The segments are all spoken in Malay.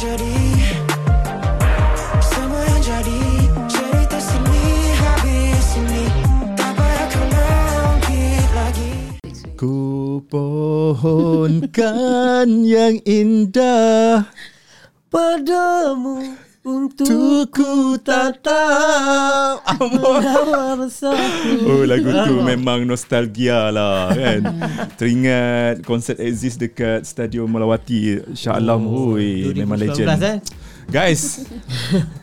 jadi. Semua yang jadi Cerita sini habis ini. Tak payah kau lagi. Ku pohonkan yang indah Padamu untuk Untuk ku tatap. Amor Bawa bersatu. Oh lagu tu memang nostalgia lah kan? Teringat konsert exist dekat Stadium Malawati Shah Alam oh, Oi, Memang 2019 legend eh? Guys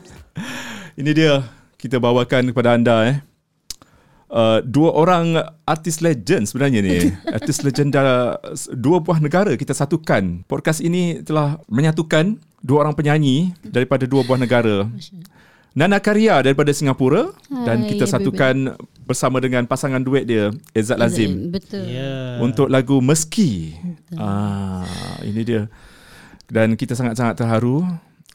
Ini dia. Kita bawakan kepada anda eh Uh, dua orang artis legend sebenarnya ni. Artis legenda dua buah negara kita satukan. Podcast ini telah menyatukan dua orang penyanyi daripada dua buah negara. Nana Karya daripada Singapura. Dan Hai, kita ya, satukan bersama dengan pasangan duet dia Ezat Lazim. Betul. Ya untuk lagu Meski. Ah, ini dia. Dan kita sangat-sangat terharu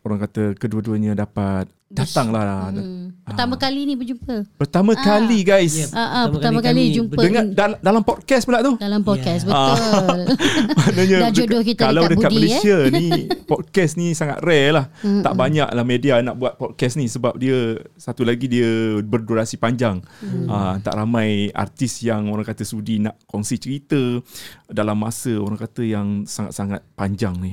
orang kata kedua-duanya dapat datanglah. Hmm. Pertama kali ni berjumpa. Pertama kali guys. Ya. Ah, ah, Pertama pertama kali kali, kami jumpa Dengan dal- dalam podcast pula tu. dalam podcast. Ya. Betul. Maknanya Dah jodoh kita kalau dekat dekat budi, Malaysia ni podcast ni sangat rare lah. tak banyak lah media nak buat podcast ni sebab dia satu lagi dia berdurasi panjang. Ah, tak ramai artis yang orang kata sudi nak kongsi cerita dalam masa orang kata yang sangat-sangat panjang ni.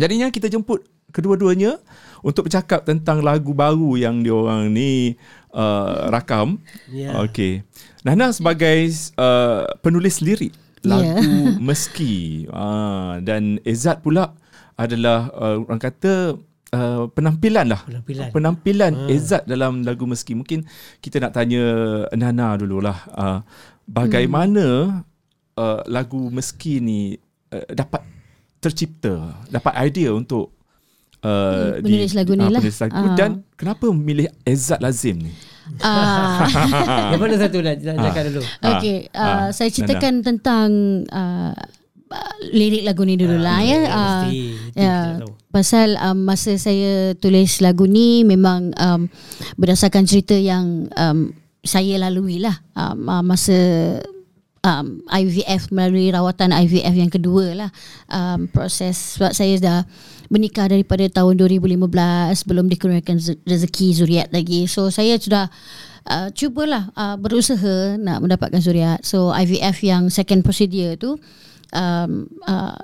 Jadinya kita jemput kedua-duanya untuk bercakap tentang lagu baru yang diorang ni uh, rakam. Ya. Okey. Nana sebagai uh, penulis lirik lagu Ya. Meski uh, dan Ezat pula adalah uh, orang kata uh, penampilan lah. Penampilan. Penampilan Ezat dalam lagu Meski. Mungkin kita nak tanya Nana dululah. Uh, bagaimana uh, lagu Meski ni uh, dapat tercipta, dapat idea untuk uh, Hmm, penulis lagu ni ah, lah. Penulis lagu Ah. dan kenapa memilih Ezat Lazim ni? Ah, Yang mana satu nak cakap dulu okay, uh, ah, saya ceritakan tentang uh, uh, lirik lagu ni dulu lah ya. ya. Itu ya. Pasal um, masa saya tulis lagu ni memang um, berdasarkan cerita yang um, saya lalui lah um, uh, masa um, IVF melalui rawatan IVF yang kedua lah um, proses sebab saya dah menikah daripada tahun 2015 belum dikurniakan ze- rezeki zuriat lagi. So saya sudah uh, cubalah uh, berusaha nak mendapatkan zuriat. So IVF yang second procedure tu um, uh,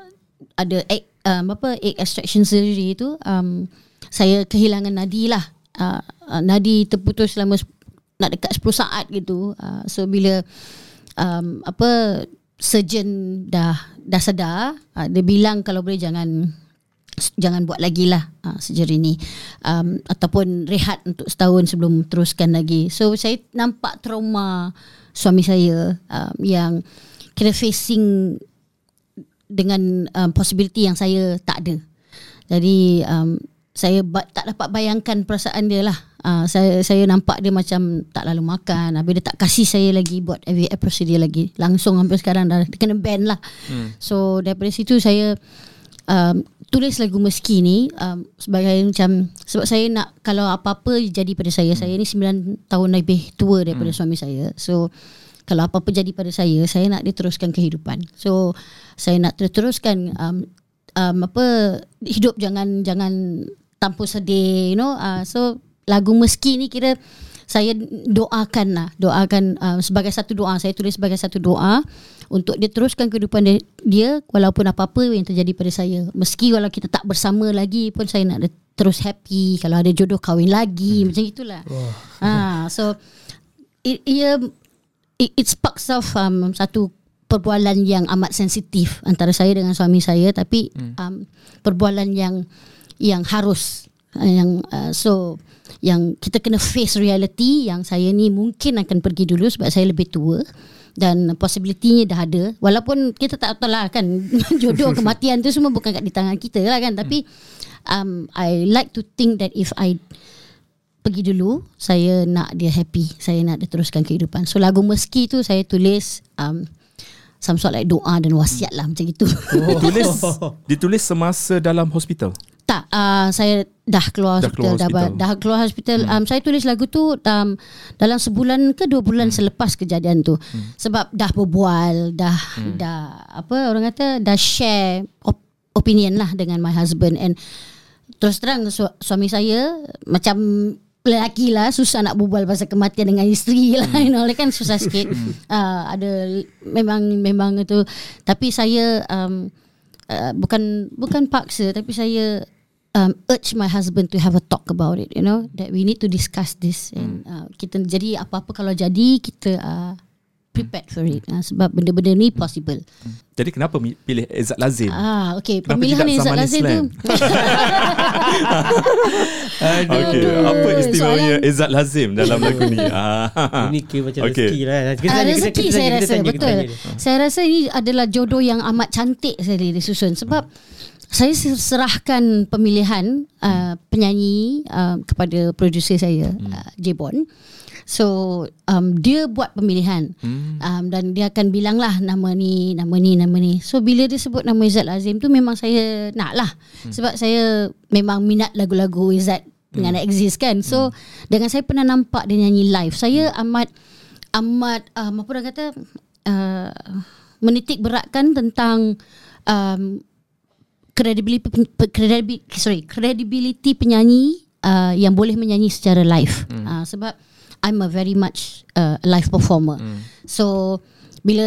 ada egg, um, apa egg extraction surgery tu um, saya kehilangan nadi lah. Uh, uh, nadi terputus selama nak dekat 10 saat gitu. Uh, so bila um, apa surgeon dah dah sedar uh, dia bilang kalau boleh jangan jangan buat lagi lah uh, surgery ni um, ataupun rehat untuk setahun sebelum teruskan lagi so saya nampak trauma suami saya um, yang kira facing dengan um, possibility yang saya tak ada. Jadi um, saya ba- tak dapat bayangkan perasaan dia lah. Uh, saya saya nampak dia macam tak lalu makan. Habis dia tak kasih saya lagi buat IVF procedure lagi. Langsung sampai sekarang dah kena ban lah. Hmm. So daripada situ saya um, tulis lagu Meski ni um, sebagai macam sebab saya nak kalau apa-apa jadi pada saya. Hmm. Saya ni 9 tahun lebih tua daripada hmm. suami saya. So kalau apa-apa jadi pada saya saya nak dia teruskan kehidupan so saya nak teruskan um, um, apa hidup jangan jangan tanpa sedih you know uh, so lagu meski ni kira saya doakan lah doakan uh, sebagai satu doa. Saya tulis sebagai satu doa untuk dia teruskan kehidupan dia, dia walaupun apa-apa yang terjadi pada saya. Meski kalau kita tak bersama lagi pun saya nak terus happy. Kalau ada jodoh kahwin lagi. Hmm. macam itulah. Ha so it, ia it, it sparks of um, satu perbualan yang amat sensitif antara saya dengan suami saya. Tapi hmm. um, perbualan yang yang harus yang uh, so yang kita kena face reality yang saya ni mungkin akan pergi dulu sebab saya lebih tua dan possibility dah ada. Walaupun kita tak tahu lah kan jodoh kematian tu semua bukan kat di tangan kita lah kan. Tapi um, I like to think that if I pergi dulu saya nak dia happy. Saya nak dia teruskan kehidupan. So lagu meski tu saya tulis um, some sort like doa dan wasiat lah macam itu Ditulis ditulis semasa dalam hospital. Tak uh, saya dah keluar Dah hospital, keluar dah, hospital. ba- dah keluar hospital. Um, saya tulis lagu tu um, dalam sebulan ke dua bulan selepas kejadian tu. Sebab dah berbual dah dah apa orang kata dah share op- opinion lah dengan my husband. And terus terang su- suami saya macam lelaki lah susah nak berbual pasal kematian dengan isteri lah you know kan susah sikit. Uh, ada memang memang itu. Tapi saya um, uh, bukan bukan paksa tapi saya um, urge my husband to have a talk about it you know that we need to discuss this and uh, kita jadi apa-apa kalau jadi kita uh, prepared for it uh, sebab benda-benda ni possible Jadi kenapa pilih Izzat Lazim? ah okay Kenapa pemilihan Izzat Zamani Lazim tu Okey, Aduh, apa istimewanya soalan- Izzat Lazim dalam lagu ni? Ah. Ini kira macam Okey. rezeki lah. Kita Ah, tanya, kita- rezeki kita saya tanya, kita rasa tanya, kita betul. tanya dia. Saya rasa ini adalah jodoh yang amat cantik sekali disusun sebab saya serahkan pemilihan uh, penyanyi uh, kepada producer saya uh, Jebon. So um, dia buat pemilihan. Um, dan dia akan bilang lah nama ni, nama ni, nama ni. So bila dia sebut nama Izzat Lazim tu memang saya nak lah. Sebab saya memang minat lagu-lagu Izzat dengan exist kan. So dengan saya pernah nampak dia nyanyi live, saya amat amat um, apa orang kata uh, menitik beratkan tentang um, credibility credibility sorry credibility penyanyi uh, yang boleh menyanyi secara live. Hmm. uh, sebab I'm a very much uh, live performer. Hmm. so bila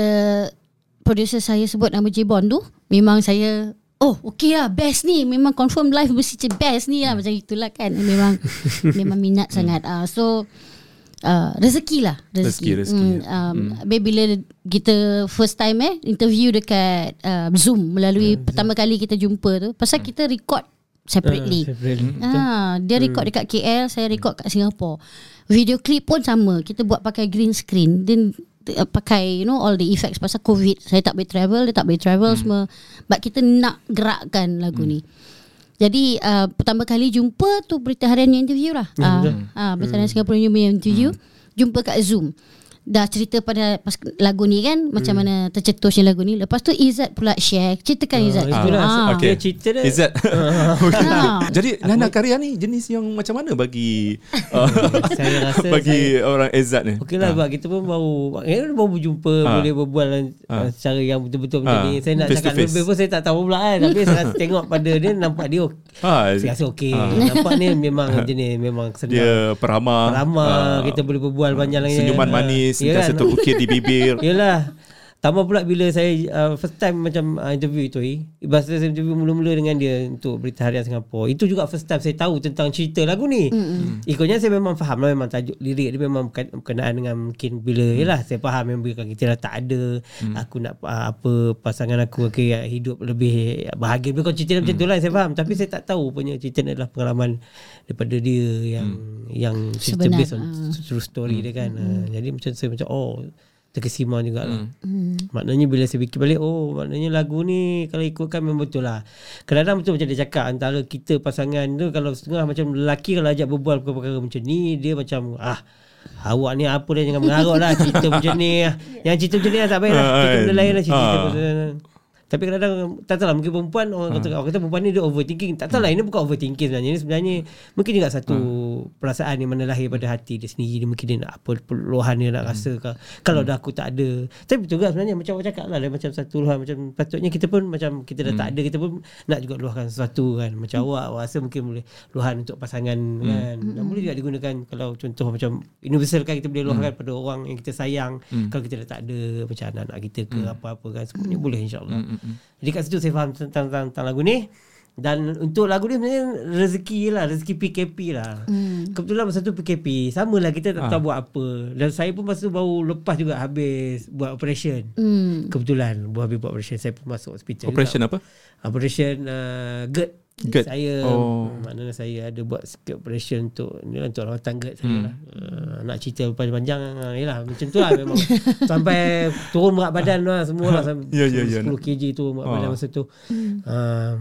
producer saya sebut nama Jebon tu memang saya Oh okay lah Best ni. Memang confirm live Mesti best ni lah. Macam itulah kan. Memang Memang minat sangat. Uh, So uh, Rezeki lah Rezeki, rezeki. Hmm, um, hmm. Bila kita First time eh Interview dekat uh, Zoom Melalui pertama kali kita jumpa tu Pasal kita record Separately Ah, separately. Ah, dia record dekat KL, saya record kat Singapore. Video clip pun sama. Kita buat pakai green screen. Then uh, pakai you know all the effects pasal COVID. Saya tak boleh travel, dia tak boleh travel hmm. semua. But kita nak gerakkan lagu hmm. ni. Jadi uh, pertama kali jumpa tu Berita Harian yang interview lah. Ah, ah, Berita Harian Singapura yang interview. Jumpa kat Zoom. Dah cerita pada pas lagu ni kan macam mana tercetusnya lagu ni. Lepas tu Izzat pula share. Ceritakan Izzat. Ah, itulah. Ah. Okey. Dia cerita dia- Izzat. Okay. Ah. Jadi Nana Karya ni jenis yang macam mana bagi uh, Saya rasa bagi orang Izzat ni? Okey lah sebab kita pun baru eh, baru berjumpa Ha. boleh berbual Ha. ha. secara yang betul-betul macam Ha. ni. Saya nak Face to cakap lebih pun saya tak tahu pula kan. Tapi saya rasa tengok pada dia nampak dia ok- Ha, saya rasa okey. Ha. Nampak ni memang jenis memang senang. dia peramah. Ramah ah, kita boleh berbual panjang lagi. Senyuman Ha. Manis, sentiasa terukir di bibir. Yelah Tambah pula bila saya uh, first time macam uh, interview itu eh. Bahasa saya interview mula-mula dengan dia untuk Berita Harian Singapura. Itu juga first time saya tahu tentang cerita lagu ni. Mm-hmm. Ikutnya saya memang faham lah memang tajuk lirik dia memang berkenaan dengan mungkin bila mm. yalah saya faham memang bila kita dah tak ada mm. aku nak uh, apa pasangan aku okay, hidup lebih bahagia. Bila kau cerita dia macam tu lah saya faham. Tapi saya tak tahu punya cerita ni adalah pengalaman daripada dia yang mm. yang cerita Sebenar. based on true story dia kan. Uh, jadi macam saya macam oh terkesima jugalah. Hmm. Maknanya bila saya fikir balik oh maknanya lagu ni kalau ikutkan memang betul lah. Kadang-kadang betul macam dia cakap antara kita pasangan tu kalau setengah macam lelaki kalau ajak berbual perkara macam ni dia macam ah Awak ni apa dia jangan mengarut lah cerita macam ni Yang cerita macam ni lah tak baik lah Cerita benda lain lah cerita Ah. pasal tapi kadang-kadang tak tahu lah mungkin perempuan orang kata, orang kata perempuan ni dia overthinking. Tak tahu lah ini bukan overthinking sebenarnya. Ini sebenarnya mungkin juga satu perasaan yang mana lahir pada hati dia sendiri. Dia mungkin dia nak apa perluahan dia nak rasa ke. Kalau dah aku tak ada. Tapi betul juga sebenarnya macam awak cakap lah dia macam satu luahan macam patutnya kita pun macam kita dah tak ada kita pun nak juga luahkan sesuatu kan. Macam awak awak rasa mungkin boleh luahan untuk pasangan kan. Dan boleh juga digunakan kalau contoh macam universal kan kita boleh luahkan pada orang yang kita sayang. Kalau kita dah tak ada macam anak-anak kita ke apa-apa kan semuanya boleh insyaAllah. Jadi kat situ saya faham tentang, tentang, tentang lagu ni. Dan untuk lagu ni sebenarnya rezeki lah, rezeki PKP lah. Hmm. Kebetulan masa tu PKP, sama lah kita tak tahu buat apa. Dan saya pun masa tu baru lepas juga habis buat operation. Hmm. Kebetulan buat habis buat operation, saya pun masuk hospital. Operation juga. apa? Operation uh, GERD. GERD. Saya Oh. maknanya saya ada buat sikit operation untuk ni lah, untuk rawatan GERD saya lah. Uh, nak cerita panjang-panjang uh, yalah macam tu lah memang sampai turun berat badan lah semua lah sampai ya, ya. 10 kg turun berat Ah. badan masa tu. Uh,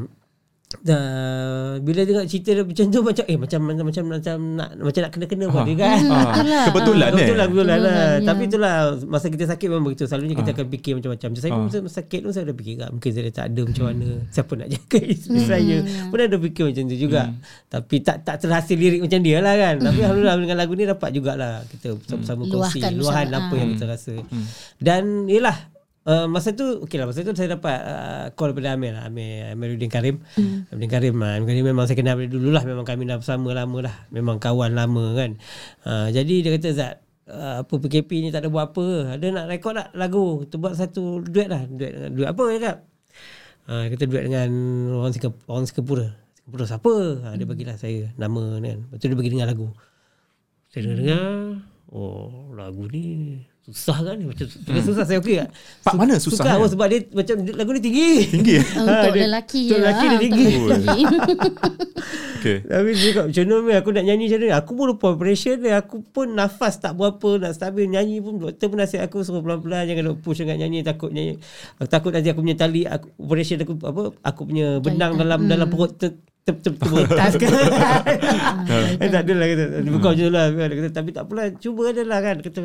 dan bila dengar cerita dia macam tu macam eh macam macam macam macam nak macam nak kena-kena buat Ah. dia kan. Ah, Itulah. kebetulan eh. Betul lah Kebetulan lah. Kebetulan, ya. Tapi itulah Masa kita sakit memang begitu. Selalunya kita Ah. akan fikir macam-macam. Macam saya pun Ah. masa sakit pun Saya dah fikir kan Mungkin saya tak ada macam mana. Siapa nak jaga isteri saya? Pun ada fikir macam tu juga. Tapi tak tak terhasil lirik macam dia lah kan. Tapi Alhamdulillah dengan lagu ni Dapat jugalah Kita bersama-sama kongsi Luahan apa yang kita rasa. Dan yelah Uh, masa tu okey lah masa tu saya dapat uh, call daripada Amir lah Amir Amiruddin Karim. Mm. Amiruddin Karim lah Amir Karim memang saya kenal dari dulu lah. Memang kami dah bersama lama lah. Memang kawan lama kan. Uh, jadi dia kata Zat uh, apa PKP ni tak ada buat apa. Ada nak rekod tak lagu? Kita buat satu duet lah. Duet, duet apa dia kata uh, dia kata duet dengan orang Singapura orang Singapura. Singapura siapa? Uh, dia bagilah saya nama ni kan. Lepas tu dia bagi dengar lagu. Saya dengar oh lagu ni susah kan macam hmm. susah saya okey tak Part mana susah suka kan? oh, sebab dia macam lagu ni tinggi Tinggi eh? Untuk dia- lelaki untuk lelaki lah, dia tinggi. Okay. Tapi dia cakap macam mana aku nak nyanyi macam mana Aku pun lupa operation dia Aku pun nafas tak berapa Nak stabil nyanyi pun Doktor pun nasihat aku Suruh pelan-pelan Jangan nak push sangat nyanyi Takut nyanyi Aku takut nanti aku punya tali aku, Operation aku apa Aku punya benang Jahitan. dalam dalam perut ter, terbentas kan Eh, tak adalah kata Bukan macam tu lah Dia kata, Tapi tak apalah Cuba adalah kan Kata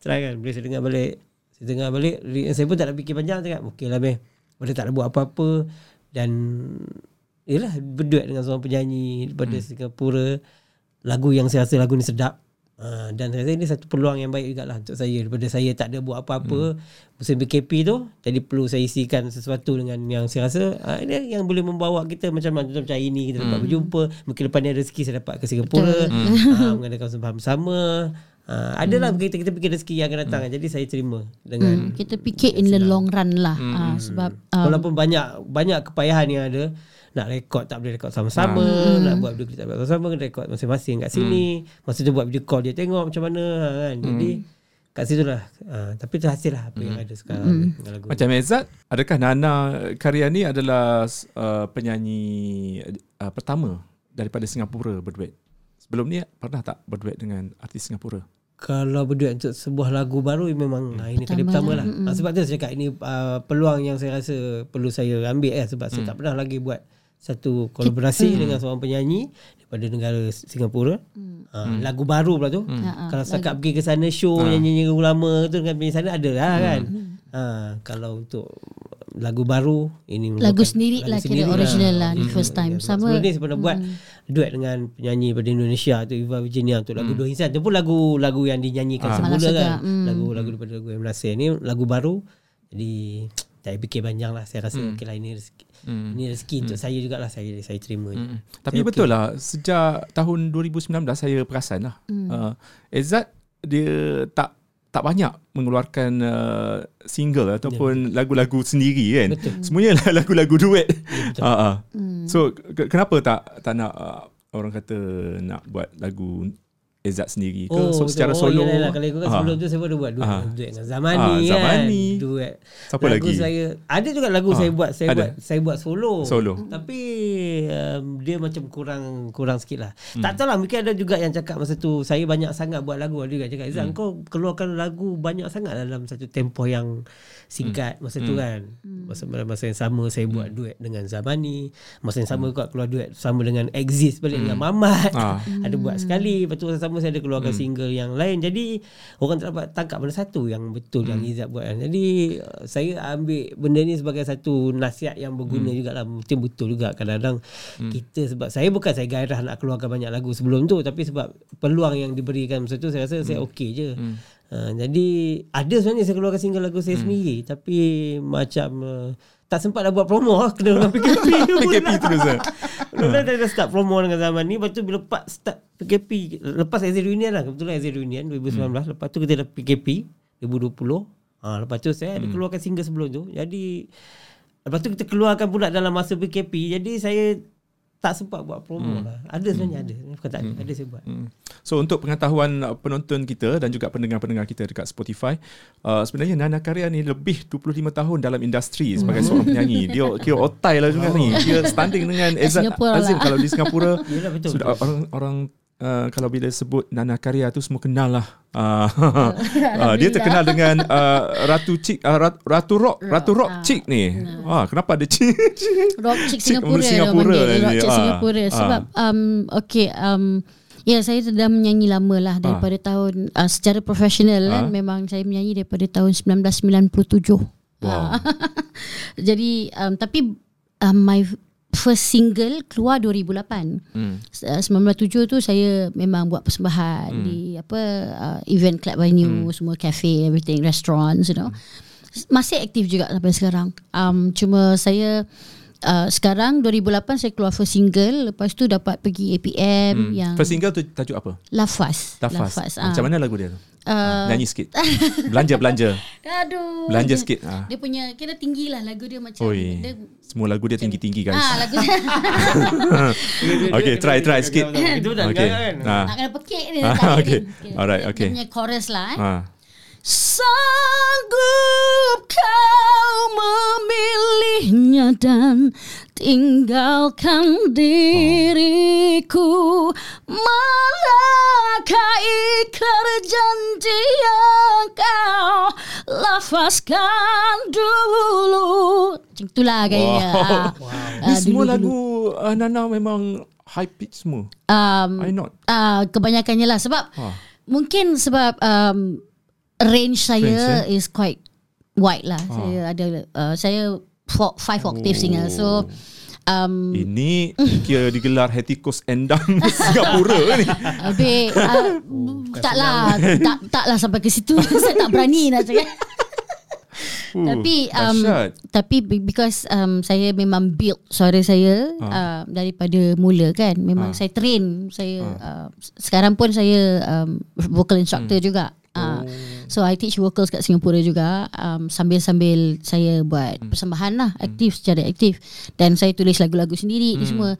Try kan. Bila saya dengar balik Saya dengar balik Saya pun tak nak fikir panjang Cakap okey lah Meh. Pada tak nak buat apa-apa? Dan Yelah berduet dengan seorang penyanyi Daripada hmm. Singapura. Lagu yang saya rasa lagu ni sedap uh, Dan saya rasa ini satu peluang yang baik jugalah Untuk saya. Daripada saya tak ada buat apa-apa hmm. Musim BKP tu Jadi perlu saya isikan sesuatu Dengan yang saya rasa uh, Ini yang boleh membawa kita Macam macam macam hari ni Kita dapat berjumpa. Mungkin lepas ni ada rezeki Saya dapat ke Singapura. Uh, Mengadakan sembaham bersama Uh, adalah kita kita fikir rezeki yang akan datang. Jadi saya terima dengan Hmm, kita fikir in the long run lah. Ah, sebab um, Walaupun banyak banyak kepayahan yang ada nak rekod tak boleh rekod sama-sama, nak buat video klip tak boleh sama-sama, rekod masing-masing kat sini. Masa tu buat video call dia tengok macam mana ha, kan. Jadi kat situ lah. Ha, tapi tu hasil lah apa yang ada sekarang dengan lagu. Macam Ezat, adakah Nana Karyani adalah uh, penyanyi uh, pertama daripada Singapura berduet? Sebelum ni pernah tak berduet dengan artis Singapura? Kalau berduet untuk sebuah lagu baru memang ha, ini kali pertama lah. Ha, sebab tu saya cakap ini uh, peluang yang saya rasa perlu saya ambil eh sebab saya tak pernah lagi buat satu kolaborasi dengan seorang penyanyi daripada negara Singapura. Ha, lagu baru pula tu. Kalau setakat pergi ke sana show nyanyi-nyanyi lagu lama tu dengan penyanyi sana ada lah kan. Ha, kalau untuk lagu baru ini lagu sendiri lah kira original lah ni first time Ya, sama Sebelum ni saya pernah buat duet dengan penyanyi daripada Indonesia tu Eva Virginia untuk lagu Dua Insan. Tu pun lagu lagu yang dinyanyikan semula Malas kan. Segar, mm. Lagu-lagu daripada lagu yang Nasir ni lagu baru. Jadi tak fikir panjang lah. Saya rasa mm. okey lah ini rezeki. Ini rezeki untuk saya jugalah saya saya terima. je. Tapi betul lah sejak tahun 2019 saya perasan lah. Uh, Ezat dia tak tak banyak mengeluarkan uh, single ataupun lagu-lagu sendiri kan. Betul. Semuanya lah lagu-lagu duet. Ya, uh, uh. So ke- kenapa tak tak nak uh, orang kata nak buat lagu Ezat sendiri ke so, betul. secara oh, solo? Yalah, kalau ikut kan Ah. sebelum tu saya pun ada buat duet, Ah. duet dengan Zamani kan. Zamani. Duet. Siapa lagu lagi? saya ada juga lagu Ah, saya buat saya ada. buat saya buat solo. Solo. Tapi um, dia macam kurang kurang sikit lah. Hmm. Tak tahu lah mungkin ada juga yang cakap masa tu saya banyak sangat buat lagu. Ada juga cakap Izan Hmm. kau keluarkan lagu banyak sangat dalam satu tempoh yang singkat Hmm. masa tu kan. Masa masa yang sama saya buat duet dengan Zamani. Masa yang sama juga keluar duet sama dengan Exist balik dengan Mamat. Ah. ada buat sekali. Lepas tu masa sama saya ada keluarkan single yang lain. Jadi orang tak dapat tangkap mana satu yang betul yang Izzat buat kan. Jadi uh, saya ambil benda ni sebagai satu nasihat yang berguna hmm. jugalah. Mungkin betul juga kadang-kadang kita sebab saya bukan saya gairah nak keluarkan banyak lagu sebelum tu. Tapi sebab peluang yang diberikan masa tu saya rasa saya okey je Uh, jadi ada sebenarnya saya keluarkan single lagu saya sendiri Tapi macam uh, tak sempat dah buat promo lah Kena dengan PKP PKP terus eh. Mula dah start promo dengan zaman ni Lepas tu bila lepas start PKP Lepas Azir Reunion lah Kebetulan Azir Reunion 2019 hmm. Lepas tu kita dah PKP 2020 ha, Lepas tu saya ada keluarkan single sebelum tu. Jadi Lepas tu kita keluarkan pula dalam masa PKP Jadi saya tak sempat buat promo Hmm. lah Ada sebenarnya ada Bukan tak ada Ada saya buat Hmm. So untuk pengetahuan uh, penonton kita dan juga pendengar-pendengar kita dekat Spotify, uh, sebenarnya Nana Karya ni lebih 25 tahun dalam industri sebagai seorang penyanyi. Dia kira otai lah juga ni. Dia standing dengan Ezat Singapura Azim lah. kalau di Singapura. Yelah, betul, sudah betul. orang orang uh, kalau bila sebut Nana Karya tu semua kenal lah. Uh, uh, dia terkenal dengan uh, Ratu Cik uh, Rat- Ratu Rock, Ratu Rock Cik ni. Ah, kenapa ada Cik? Rock Chick Chick Singapura, Singapura Singapura dia. Rock Chick Ah, Singapura sebab um okay um Ya saya sudah menyanyi lama lah daripada tahun uh, secara profesional Ah. kan memang saya menyanyi daripada tahun 1997. Wow. Ah. Jadi um, tapi um, my first single keluar 2008. Hmm. Uh, 1997 tu saya memang buat persembahan di apa uh, event club venue semua cafe everything restaurants you know. Masih aktif juga sampai sekarang. Um, cuma saya uh, sekarang 2008 saya keluar first single, lepas tu dapat pergi APM yang First single tu tajuk apa? Lafaz. Lafaz. ah. Macam mana lagu dia tu? Uh, Nyanyi sikit. Belanja-belanja. Aduh. Belanja dia, sikit. Ah. Dia punya kira tinggi lah lagu dia macam Oi. dia Semua lagu dia tinggi-tinggi guys. Ah lagu Okay, try, try sikit. Itu dah Okay. kan. Ah. nak kena pekik dia. Ah, tak okay. dia. Alright, Dia- okay. Dia punya chorus lah eh. Ah. Sanggup kau memilihnya dan tinggalkan diriku janji yang kau lafazkan dulu Macam itulah kayaknya Wow. Ah, Ni ah, semua dulu-dulu. lagu uh, Nana memang high pitch semua. um, I not. uh, Kebanyakannya lah Sebab Ah. Mungkin sebab um, Range saya Range, Is quite Wide lah Ah. Saya ada uh, Saya four, Five octave singer So um, Ini kira digelar Hetikos Endang Singapura ni. Habis uh, Taklah tak, Taklah sampai ke situ Saya tak berani nak cakap Uh, Tapi um, dahsyat. Tapi be- because um, Saya memang build Suara saya Ah. uh, Daripada mula kan Memang Ah. saya train Saya uh, Sekarang pun saya um, Vocal instructor Hmm. juga Oh. So I teach vocals kat Singapura juga um, Sambil-sambil Saya buat Hmm. persembahan lah Aktif secara aktif. Dan saya tulis lagu-lagu sendiri Ni Hmm. semua.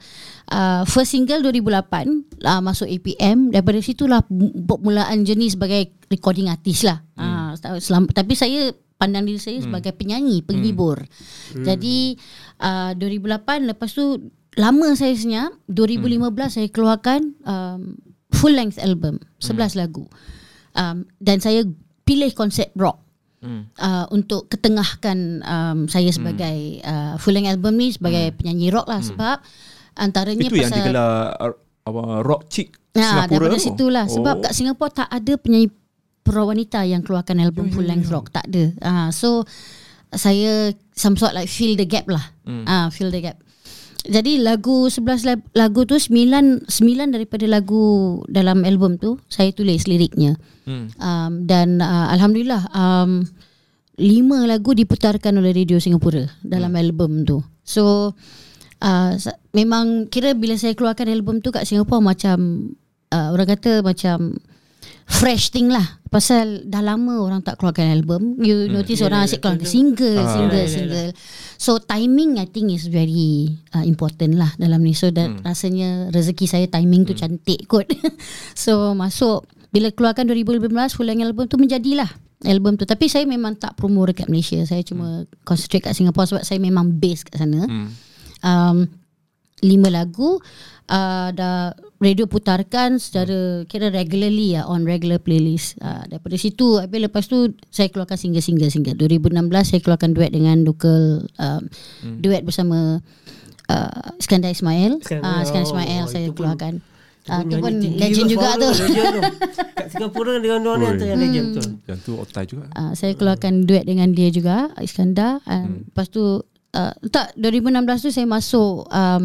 Uh, First single 2008 uh, Masuk APM Daripada situlah Permulaan jenis sebagai Recording artist lah. Hmm. uh, selam, Tapi saya Pandang diri saya sebagai penyanyi Penghibur. Hmm. Jadi uh, 2008 Lepas tu Lama saya senyap 2015 saya keluarkan um, Full length album 11 lagu. Um, Dan saya pilih konsep rock Hmm. uh, untuk ketengahkan um, saya sebagai uh, full length album ni sebagai penyanyi rock lah sebab antaranya Hmm. Itu yang pasal digelar uh, apa, Rock Chick Nah, Singapura daripada tu. situlah sebab Oh. kat Singapura tak ada penyanyi perwanita yang keluarkan album full length rock tak ada. Ah so saya some sort like fill the gap lah. Hmm. Ah fill the gap. Jadi lagu 11 lag- lagu tu 9 9 daripada lagu dalam album tu saya tulis liriknya. Hmm. Um, dan uh, alhamdulillah um, lima lagu diputarkan oleh Radio Singapura dalam Hmm. album tu. So uh, memang kira bila saya keluarkan album tu kat Singapura macam uh, orang kata macam fresh thing lah. Pasal dah lama orang tak keluarkan album. You notice orang asyik keluarkan single Ah. single Ya, ya, ya. single. So timing I think is very uh, important lah dalam ni. So that rasanya rezeki saya timing tu cantik kot. So masuk. Bila keluarkan 2015 full length album tu menjadilah album tu. Tapi saya memang tak promo dekat Malaysia. Saya cuma concentrate kat Singapore sebab saya memang base kat sana. Hmm. um, lima lagu uh, dah radio putarkan secara kira regularly ya on regular playlist uh, daripada situ habis lepas tu saya keluarkan single-single single 2016 saya keluarkan duet dengan local um, Hmm. duet bersama uh, Iskandar Ismail Iskandar, uh, Iskandar oh, Ismail itu saya pun- keluarkan Ah, Itu tu pun tinggi legend juga tu. Kat Singapura dengan dia orang ni Oi. antara yang legend betul. Yang tu otai juga. Uh, saya keluarkan duet dengan dia juga Iskandar Hmm. um, Lepas tu uh, Tak 2016 tu saya masuk um,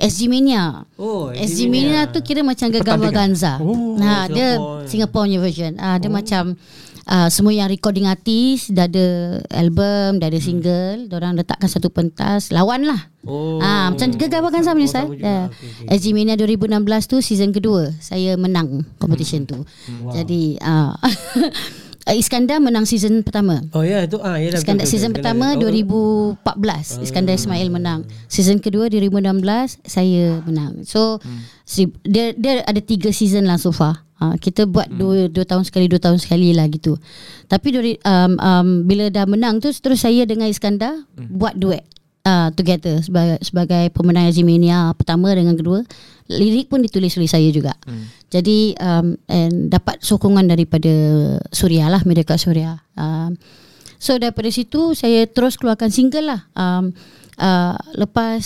SG Mania Oh, SG Mania tu kira macam Gagal Vaganza. Oh, ha, dia Singapore. Singapore punya version. Ah dia macam uh, semua yang recording artis dah ada album, dah ada single, orang letakkan satu pentas, lawan lah. Oh. Ah macam Gagal Vaganza punya Oh, sama juga. Yeah. Okey, okey. SG Mania 2016 tu season kedua saya menang competition tu. Jadi ah Iskandar menang season pertama. Oh ya tu ah ya Iskandar season pertama 2014 Iskandar Ismail menang. Season kedua 2016 saya menang. So si- dia dia ada tiga season lah so far. Ha, kita buat dua, dua tahun sekali dua tahun sekali lah gitu. Tapi dari, um, um, bila dah menang tu terus saya dengan Iskandar buat duet uh, together sebagai sebagai pemenang Azimania pertama dengan kedua. Lirik pun ditulis oleh saya juga. Jadi um, and dapat sokongan daripada Suria lah Mediacorp Suria. Um, So daripada situ saya terus keluarkan single lah. Um, uh, lepas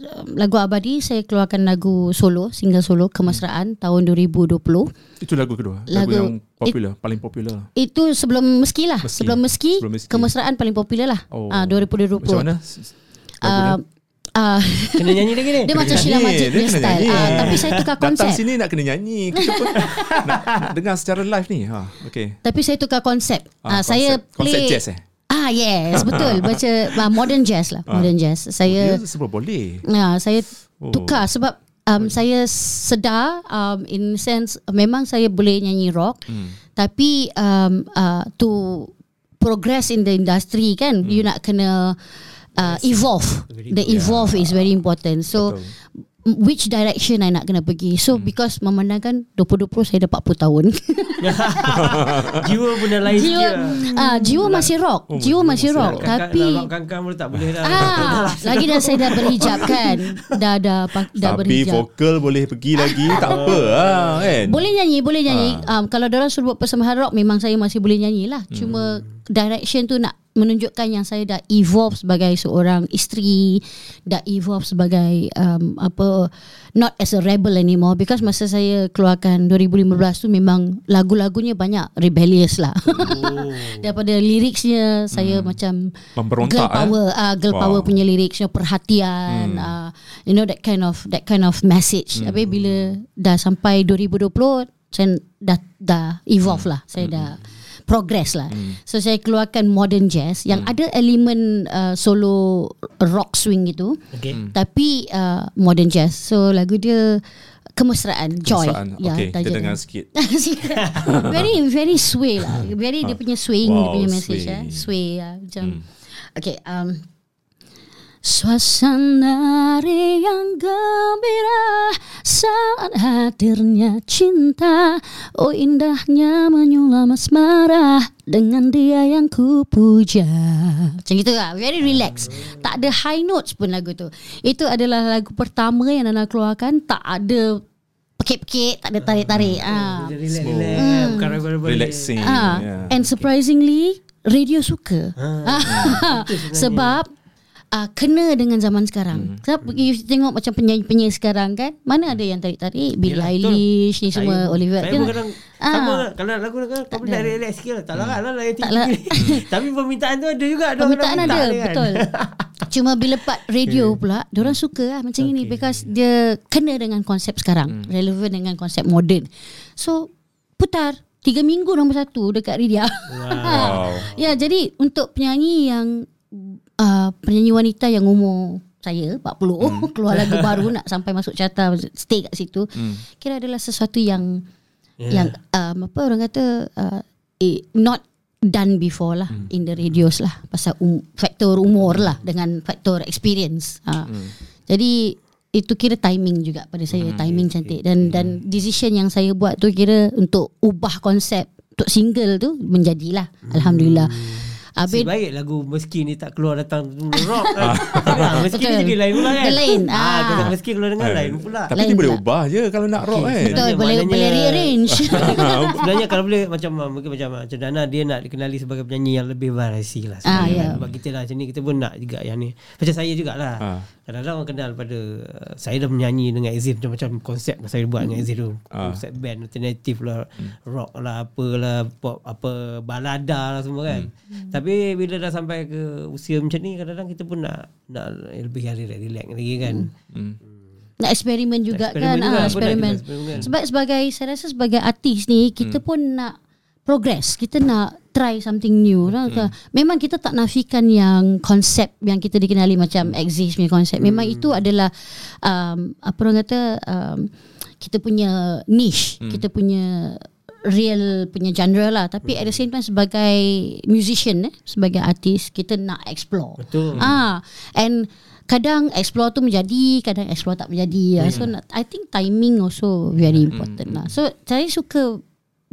um, lagu Abadi saya keluarkan lagu solo, single solo Kemesraan tahun 2020. Itu lagu kedua. Lagu, Lagu- yang popular, paling popular. Itu sebelum Meski lah. Meski. Sebelum Meski, Sebelum Meski. Kemesraan paling popular lah. Oh. Ah 2020. Macam mana? Uh, uh, Kena nyanyi lagi ni. dia macam Sheila Majid punya style. Ah, tapi saya tukar Datang konsep. sini nak kena nyanyi. Kita pun nak, nak dengar secara live ni. Ha, okay. Tapi saya tukar konsep. Ah, Ah, saya konsep, konsep play jazz eh? Ah yes, betul. Baca uh, modern jazz lah, modern jazz. Saya Dia sebab boleh. Ya, saya Oh. tukar sebab um, saya sedar um, in sense memang saya boleh nyanyi rock Hmm. tapi um, uh, to progress in the industry kan Hmm. you nak kena uh, evolve the evolve is very important so Betul. which direction I nak kena pergi so Hmm. because memandangkan 2020 saya dah 40 tahun Jiwa pun dah lain jiwa sikit. uh, jiwa masih rock Oh, jiwa masih rock Kakak tapi dah rock kangkang pun tak boleh dah. Ah, lagi dah saya dah berhijab kan. Dah dah dah Tapi berhijab. vokal boleh pergi lagi tak apa lah kan. Boleh nyanyi, boleh nyanyi. Um, kalau orang suruh buat persembahan rock memang saya masih boleh nyanyi lah. Cuma direction tu nak menunjukkan yang saya dah evolve sebagai seorang isteri, dah evolve sebagai um, apa not as a rebel anymore because masa saya keluarkan 2015 tu memang lagu-lagunya banyak rebellious lah. Oh. Daripada liriksnya saya macam Memberontak, girl power eh? ah girl Wow. power punya liriksnya perhatian ah you know that kind of that kind of message tapi bila dah sampai 2020 saya dah dah evolve lah saya dah progress lah so saya keluarkan modern jazz yang ada elemen uh, solo rock swing gitu Okay. tapi uh, modern jazz so lagu dia kemesraan joy Perasaan. Ya, okay, kita dia. dengar sikit. very very sway lah very dia punya swing dia Wow, punya message sway. sway. eh sway lah macam okay um Suasana yang gembira saat hadirnya cinta Oh indahnya menyulam asmara dengan dia yang ku puja Macam gitu lah, very relax Tak ada high notes pun lagu tu Itu adalah lagu pertama yang Nana keluarkan Tak ada pekik-pekik, tak ada tarik-tarik ah. Dia relax, relax. Bukan rebel-rebel. Relaxing. Ah, yeah. and surprisingly radio suka. Ah. Sebab uh, kena dengan zaman sekarang. Hmm. Sebab you tengok macam penyanyi-penyanyi sekarang kan, mana ada yang tarik-tarik Billie Yelah, betul. Eilish ni semua Saya- Oliver Saya kan. pun kadang Ah. sama lah. Kalau lagu kan kau dah relax sikit lah. Tak larat lah lah yang tinggi. Tapi permintaan tu ada juga. Permintaan nak ada dia kan. betul. Cuma bila part radio pula, orang suka lah macam ini because dia kena dengan konsep sekarang, relevan dengan konsep moden. So putar tiga minggu nombor satu dekat Ridia. Wow. ya, jadi untuk penyanyi yang uh, penyanyi wanita yang umur saya 40 keluar lagu baru nak sampai masuk carta stay kat situ kira adalah sesuatu yang yang um, apa orang kata uh, eh, not done before lah in the radios lah. Pasal um, faktor umur lah dengan faktor experience. Uh, jadi itu kira timing juga pada saya timing cantik. dan dan decision yang saya buat tu kira untuk ubah konsep untuk single tu menjadilah alhamdulillah. Nasib Habis baik lagu Meski ni tak keluar datang rock kan. Ah, Meski ni Betul. jadi lain pula kan. Dia lain. Ah, Ah. kalau Meski keluar dengan lain pula. Tapi Lain dia boleh ubah je kalau nak rock kan. betul Sebenarnya boleh maknanya- boleh rearrange Sebenarnya kalau boleh macam ah, mungkin macam ah, macam Dana dia nak dikenali sebagai penyanyi yang lebih variasi lah. Ah, sebenarnya. ya. Sebab kita lah macam ni kita pun nak juga yang ni. Macam saya jugalah. Ah. Kadang-kadang orang kenal pada uh, saya dah menyanyi dengan Azif macam-macam konsep yang saya buat dengan Azif tu. Ah. Konsep band alternatif lah, rock lah, apalah, pop, apa balada lah semua kan. Tapi bila dah sampai ke usia macam ni kadang-kadang kita pun nak nak lebih relax, relax lagi kan. Hmm. nak eksperimen juga Eksperimen kan juga, ah, apa nak eksperimen. kita eksperimen. sebab sebagai saya rasa sebagai artis ni kita pun nak progress. Kita nak try something new lah ke. memang kita tak nafikan yang konsep yang kita dikenali macam exist punya konsep memang itu adalah um, apa orang kata um, kita punya niche. Kita punya real punya genre lah tapi at the same time sebagai musician eh sebagai artis kita nak explore Betul. Ah, and kadang explore tu menjadi, kadang explore tak menjadi. Hmm. So I think timing also very important lah. So saya suka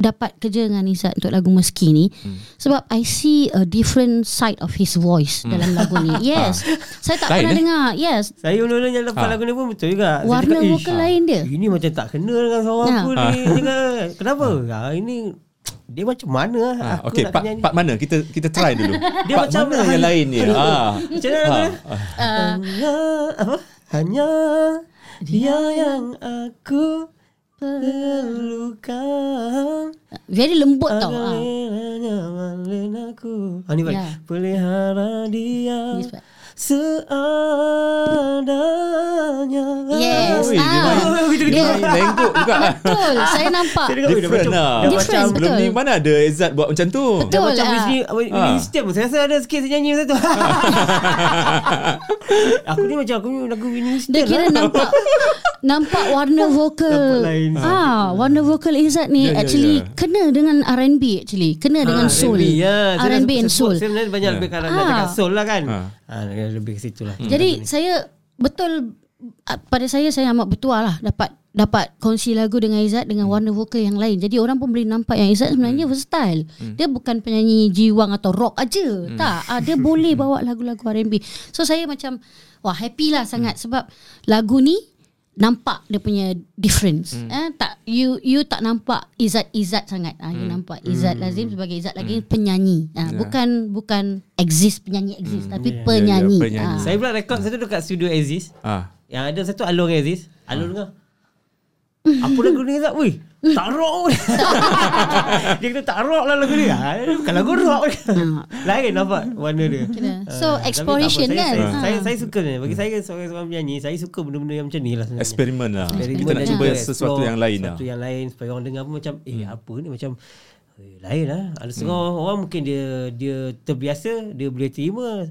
dapat kerja dengan Izzat untuk lagu Meski ni sebab I see a different side of his voice dalam lagu ni. Yes. saya tak Lain, pernah eh? dengar. Yes. Saya mula-mula yang lepas Ah. lagu ni pun betul juga. Saya Warna cakap, "Ish, vokal lain dia. Ini macam tak kena dengan suara Ya. aku ni. Cakap, Kenapa? Ah. ini dia macam mana. Ah, aku okay, nak part, nyanyi. part mana? Kita kita try dulu. Dia part macam mana yang lain ni? ah. Macam mana Ah. Hanya apa? Hanya dia yang aku perlukan. Very lembut tau. Ah. aku. Ah, ni baik. Ya. Pelihara dia. Yes. Seadanya Yes. Ui, dia Ah. main. Dia- dia. Lengguk juga Betul Saya nampak Saya Different macam- lah dah Different, macam Sebelum betul. ni mana ada Izzat buat macam tu Betul, macam ah. Whitney Ah. Whitney Houston Saya rasa ada sikit saya nyanyi masa tu Aku ni macam Aku ni lagu Whitney Houston Dia kira lah. nampak Nampak warna vokal Nampak lain. Ah, Warna vokal Izzat ni Ya, ya, Actually ya. Kena dengan R&B actually Kena dengan Ah, soul R&B, ya. Dah and soul Saya sebenarnya banyak Ya. lebih kalau Ah. nak cakap soul lah kan. Ah, lebih ke situ lah. Jadi saya betul ah, pada saya saya amat bertuah lah dapat dapat kongsi lagu dengan Izzat dengan warna vokal yang lain. Jadi orang pun boleh nampak yang Izzat sebenarnya versatile. Dia bukan penyanyi jiwang atau rock aja. Tak, ah, dia boleh bawa lagu-lagu R&B. So saya macam wah happy lah sangat sebab lagu ni nampak dia punya difference. Eh tak you you tak nampak Izzat Izzat sangat. Ah you nampak Izzat Lazim sebagai Izzat lagi penyanyi. Ah bukan bukan exist penyanyi exist tapi penyanyi. Ya, penyanyi. Ah. Saya pula rekod satu dekat studio Aziz. ah. Yang ada satu Alung Aziz. Alung dengar. Apa lagu ni Zat? Weh, tak rock pun. dia kata tak rock lah lagu ni. Ha, bukan lagu rock. Lain nampak warna dia. Ah, So, tak apa. exploration saya, kan? Saya, Ah. saya, saya suka ni. Bagi saya seorang seorang penyanyi, saya suka benda-benda yang macam ni lah sebenarnya. Eksperimen lah Eksperimen Kita nak cuba sesuatu yang lain lah Sesuatu yang lain supaya orang dengar pun macam eh apa ni macam lain lah. Ada setengah orang mungkin dia dia terbiasa, dia boleh terima.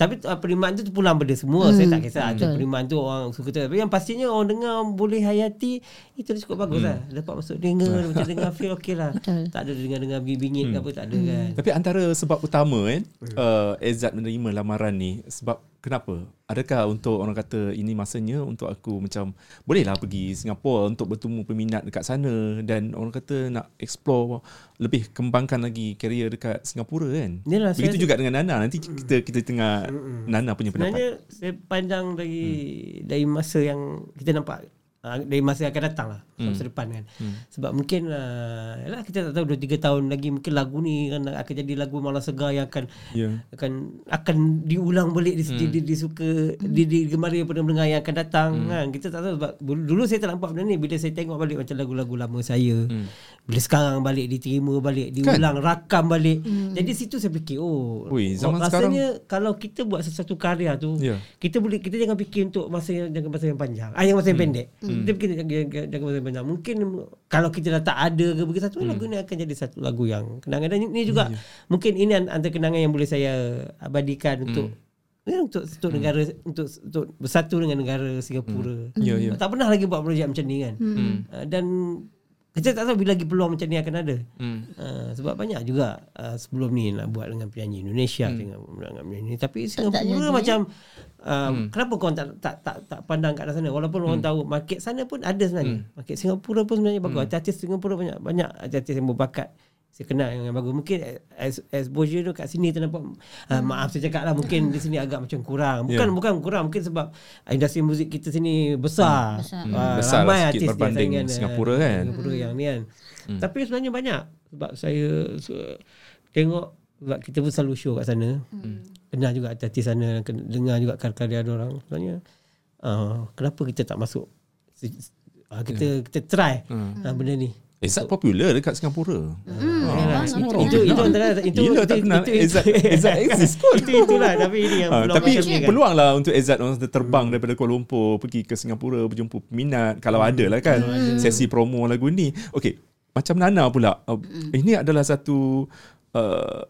Tapi uh, penerimaan tu pulang pada semua. Saya tak kisah ada betul. penerimaan tu orang suka tu. Tapi yang pastinya orang dengar boleh hayati itu cukup bagus lah. Dapat masuk dengar macam dengar feel okey lah. Betul. Tak ada dengar-dengar bingit ke apa tak ada kan. Tapi antara sebab utama kan uh, Izzat menerima lamaran ni sebab kenapa? Adakah untuk orang kata ini masanya untuk aku macam bolehlah pergi Singapura untuk bertemu peminat dekat sana dan orang kata nak explore lebih kembangkan lagi career dekat Singapura kan? Yalah, saya- Begitu juga dengan Nana. Nanti kita kita tengah Nana punya pendapat. Sebenarnya saya pandang dari dari masa yang kita nampak uh, dari masa yang akan datang lah masa depan kan. Sebab mungkin uh, yalah, kita tak tahu 2 3 tahun lagi mungkin lagu ni kan akan jadi lagu malas segar yang akan Ya. akan akan diulang balik di, di, di, disuka di, digemari pada pendengar yang akan datang kan. Kita tak tahu sebab dulu, dulu saya tak nampak benda ni. Bila saya tengok balik macam lagu-lagu lama saya bila sekarang balik diterima balik diulang rakam balik. Jadi situ saya fikir oh Ui, zaman rasanya kalau kita buat sesuatu karya tu Ya. kita boleh kita jangan fikir untuk masa yang jangka masa yang panjang. Ah yang masa yang pendek. kita jangka, jangka, jangka masa yang panjang mungkin kalau kita dah tak ada ke begitu satu lagu ni akan jadi satu lagu yang kenangan. Dan ini juga mungkin ini an- antara kenangan yang boleh saya abadikan untuk Ya, untuk untuk negara untuk untuk bersatu dengan negara Singapura. Ya, ya. Tak pernah lagi buat projek macam ni kan. Uh, dan kita tak tahu bila lagi peluang macam ni akan ada. Hmm. Uh, sebab banyak juga uh, sebelum ni nak buat dengan penyanyi Indonesia hmm. dengan, dengan penyanyi tapi Singapura macam uh, kenapa kau tak tak tak tak pandang kat sana walaupun orang tahu market sana pun ada sebenarnya. Market Singapura pun sebenarnya bagus. Artis Singapura banyak banyak artis yang berbakat saya kenal yang bagus. Mungkin as, exposure tu kat sini tu nampak uh, maaf saya cakap lah mungkin di sini agak macam kurang. Bukan Ya. bukan kurang mungkin sebab industri muzik kita sini besar. Besar. Hmm, Ah, besar lah ramai sikit artis yang berbanding saingan, eh, Singapura kan. Singapura yang ni kan. Tapi sebenarnya banyak. Sebab saya su- tengok sebab kita pun selalu show kat sana. Kenal juga artis sana dengar juga karya-karya dia orang. Sebenarnya uh, kenapa kita tak masuk? Uh, kita kita try uh, benda ni Izzat popular dekat Singapura. Hmm, Ah, memang semua ada. orang itu antara itu Gila, itu, tak kenal itu, Izzat- Izzat exist kot. itu itulah tapi ini yang Ah, peluang tapi kan. peluang lah untuk Izzat orang terbang daripada Kuala Lumpur pergi ke Singapura berjumpa peminat kalau ada lah kan sesi promo lagu ni. Okey, macam Nana pula. Uh, ini adalah satu uh,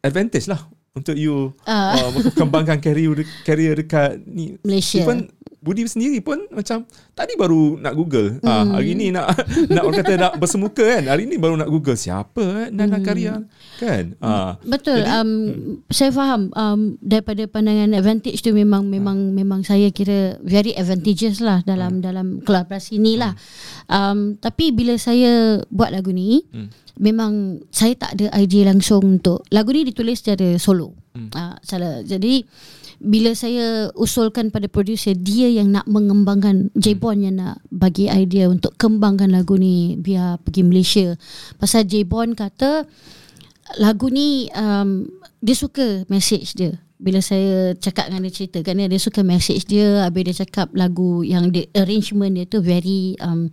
advantage lah untuk you uh, kembangkan career career dekat ni Malaysia. Even Budi sendiri pun macam tadi baru nak Google. Ah hari ni nak nak orang kata nak bersemuka kan. Hari ni baru nak Google siapa eh Nana Karya kan. Ah Betul. um, saya faham um, daripada pandangan advantage tu memang memang memang saya kira very advantageous lah dalam dalam kolaborasi ni lah. Um, tapi bila saya buat lagu ni memang saya tak ada idea langsung untuk lagu ni ditulis secara solo. Uh, salah. Jadi bila saya usulkan pada producer dia yang nak mengembangkan J-Bond yang nak bagi idea untuk kembangkan lagu ni biar pergi Malaysia. Pasal J-Bond kata lagu ni um, dia suka message dia bila saya cakap dengan dia cerita kan dia, suka message dia. Habis dia cakap lagu yang dia arrangement dia tu very um,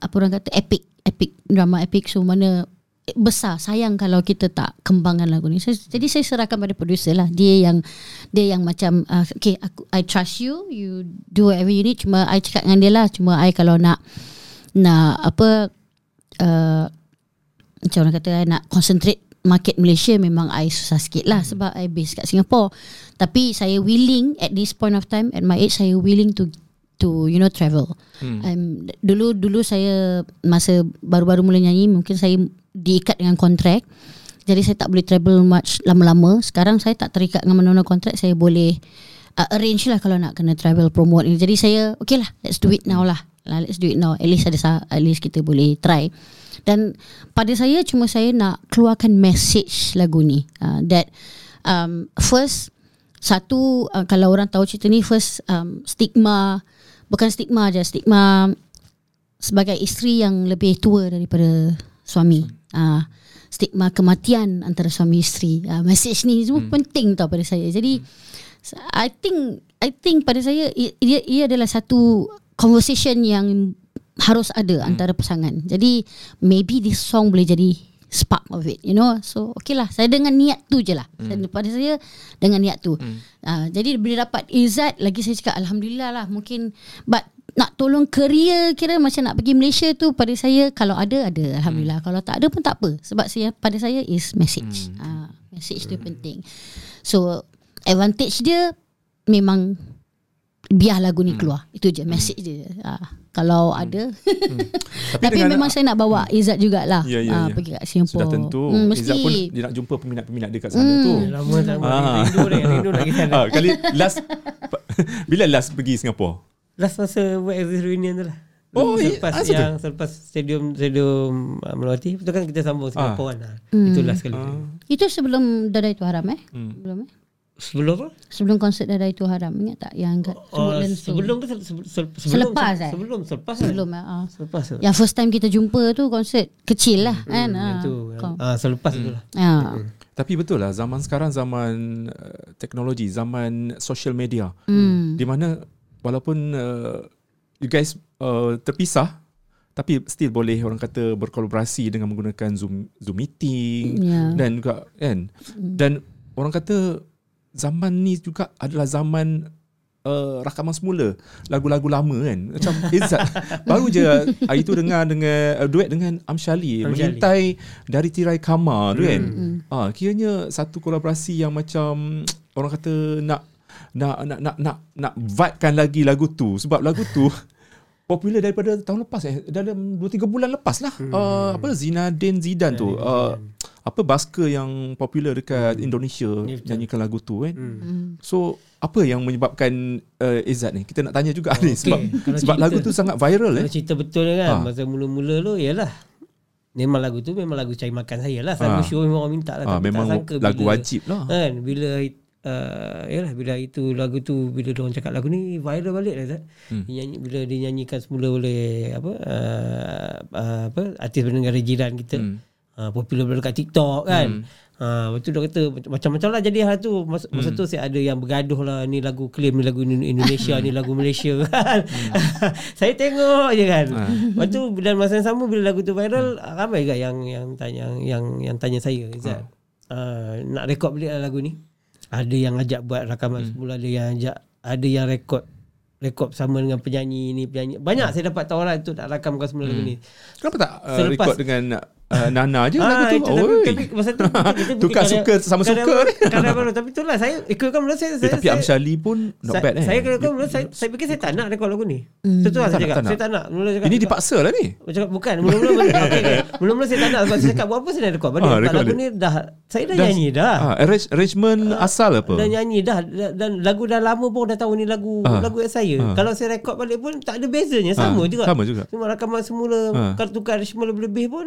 apa orang kata epic. Epic drama epic. So mana besar sayang kalau kita tak kembangkan lagu ni. So, jadi saya serahkan pada producer lah. Dia yang dia yang macam uh, okay aku I trust you. You do whatever you need. Cuma I cakap dengan dia lah. Cuma I kalau nak nak apa uh, macam orang kata nak concentrate market Malaysia memang I susah sikit lah sebab I base kat Singapore tapi saya willing at this point of time at my age saya willing to to you know travel. Hmm. Um, dulu dulu saya masa baru-baru mula nyanyi mungkin saya diikat dengan kontrak. Jadi saya tak boleh travel much lama-lama. Sekarang saya tak terikat dengan mana-mana kontrak. Saya boleh uh, arrange lah kalau nak kena travel promote ni. Jadi saya okay lah let's do it now lah. Lah. Let's do it now. At least ada at least kita boleh try. Dan pada saya cuma saya nak keluarkan message lagu ni. Uh, that um, first satu uh, kalau orang tahu cerita ni first um, stigma bukan stigma aja stigma sebagai isteri yang lebih tua daripada suami uh, stigma kematian antara suami isteri uh, message ni semua hmm. penting tau pada saya jadi hmm. I think I think pada saya ia, ia adalah satu conversation yang harus ada hmm. antara pasangan. Jadi maybe this song boleh jadi spark of it you know? So okay lah. Saya dengan niat tu je lah. Hmm. pada saya dengan niat tu. Hmm. uh, jadi bila dapat Izzat lagi saya cakap Alhamdulillah lah mungkin but nak tolong career kira macam nak pergi Malaysia tu pada saya kalau ada ada. Alhamdulillah. Hmm. kalau tak ada pun tak apa. Sebab saya pada saya is message. Hmm. uh, message tu penting. So advantage dia memang biar lagu ni keluar hmm. itu je message dia uh, kalau hmm. ada hmm. tapi, tapi memang saya nak bawa Izzat jugalah ya, ya, uh, ya. pergi kat Singapore sudah tentu hmm, Izzat pun dia nak jumpa peminat-peminat dia kat sana hmm. tu Lama tak Ah. Rindu dia Rindu nak pergi sana ah, kali last bila last pergi Singapore Last masa buat exit reunion tu lah Oh, selepas iya. Ah, yang selepas stadium stadium uh, Melawati itu kan kita sambung Singapore kan. Hmm. Itu last kali. Ah. itu sebelum Dada Itu Haram eh Hmm. sebelum eh Sebelum apa? sebelum konsert Dada Itu Haram ingat tak yang kat Oh, Smoothland tu? sebelum ke se- se- se- sebelum Selepas, eh? Sebelum selepas sebelum kan? eh, ah. Selepas tu. yang first time kita jumpa tu konsert kecil lah kan Yang ah. tu. Kau. Ah selepas tu lah. Ah. Tapi betul lah zaman sekarang zaman uh, teknologi, zaman social media. Hmm. Di mana walaupun uh, you guys uh, terpisah tapi still boleh orang kata berkolaborasi dengan menggunakan Zoom Zoom meeting Ya. dan juga kan. Dan orang kata zaman ni juga adalah zaman uh, rakaman semula lagu-lagu lama kan. Macam Izzat baru je hari tu dengar dengan uh, duet dengan Amshali, mengintai dari tirai kamar tu kan. Hmm. Ah, kiranya satu kolaborasi yang macam orang kata nak nak nak nak nak, nak vibekan lagi lagu tu sebab lagu tu popular daripada tahun lepas eh dalam 2 3 bulan lepas lah. Hmm. Uh, apa Zinedine Zidane tu. Uh, apa basker yang popular dekat Indonesia Ya, betul. nyanyikan lagu tu kan. Hmm. So apa yang menyebabkan uh, Izzat ni? Kita nak tanya juga ni sebab Kalau sebab cerita- lagu tu sangat viral eh. Kalau cerita betul kan Ah. Masa mula-mula tu Yalah Memang lagu tu Memang lagu cari makan saya lah Selalu Ah. show memang orang minta lah Ah, Tapi memang tak sangka lagu bila, wajib lah. Kan Bila uh, Yalah bila itu Lagu tu Bila orang cakap lagu ni Viral balik lah Zat Hmm. Dia nyanyi, Bila dinyanyikan semula oleh Apa uh, uh, Apa Artis bernegara jiran kita Hmm. Uh, Popular dekat TikTok kan Ha, lepas tu dia kata mac- macam-macam lah jadi hal tu. Masa, Hmm. masa tu saya ada yang bergaduh lah ni lagu claim ni lagu Indo- Indonesia ni lagu Malaysia kan. saya tengok je kan. Ha. Lepas tu dan masa yang sama bila lagu tu viral ramai juga yang yang tanya yang yang tanya saya Izzat. Uh, nak rekod balik lah lagu ni. Ada yang ajak buat rakaman semula ada yang ajak ada yang rekod rekod sama dengan penyanyi ni penyanyi. Banyak saya dapat tawaran tu nak rakamkan semula lagu ni. Kenapa tak uh, Selepas- record dengan uh, Nana je lagu Ah, tu? itu lagu, Oi. tapi masa tu kita Tukar karya- suka sama karya suka baru- ni. Karya baru tapi itulah saya ikutkan mula saya, Eh, saya tapi Amshali pun not saya, bad eh. Saya kena mula saya, saya fikir saya tak nak rekod lagu ni. Hmm. Betul lah saya cakap. tak nak. Saya tak nak. Mula cakap, Ini dipaksa lah ni. Saya cakap bukan. Mula-mula okay, okay. Mula-mula saya tak nak sebab saya cakap buat apa saya nak rekod. Ah, lagu ni dah saya dah Dah- nyanyi dah. Ah, arrange, arrangement asal apa? Dah nyanyi dah dan, lagu dah lama pun dah tahu ni lagu Ah. lagu saya. Ah. Kalau saya rekod balik pun tak ada bezanya sama Ah, juga. sama juga. Cuma rakaman semula Ah. kalau tukar arrangement lebih-lebih pun.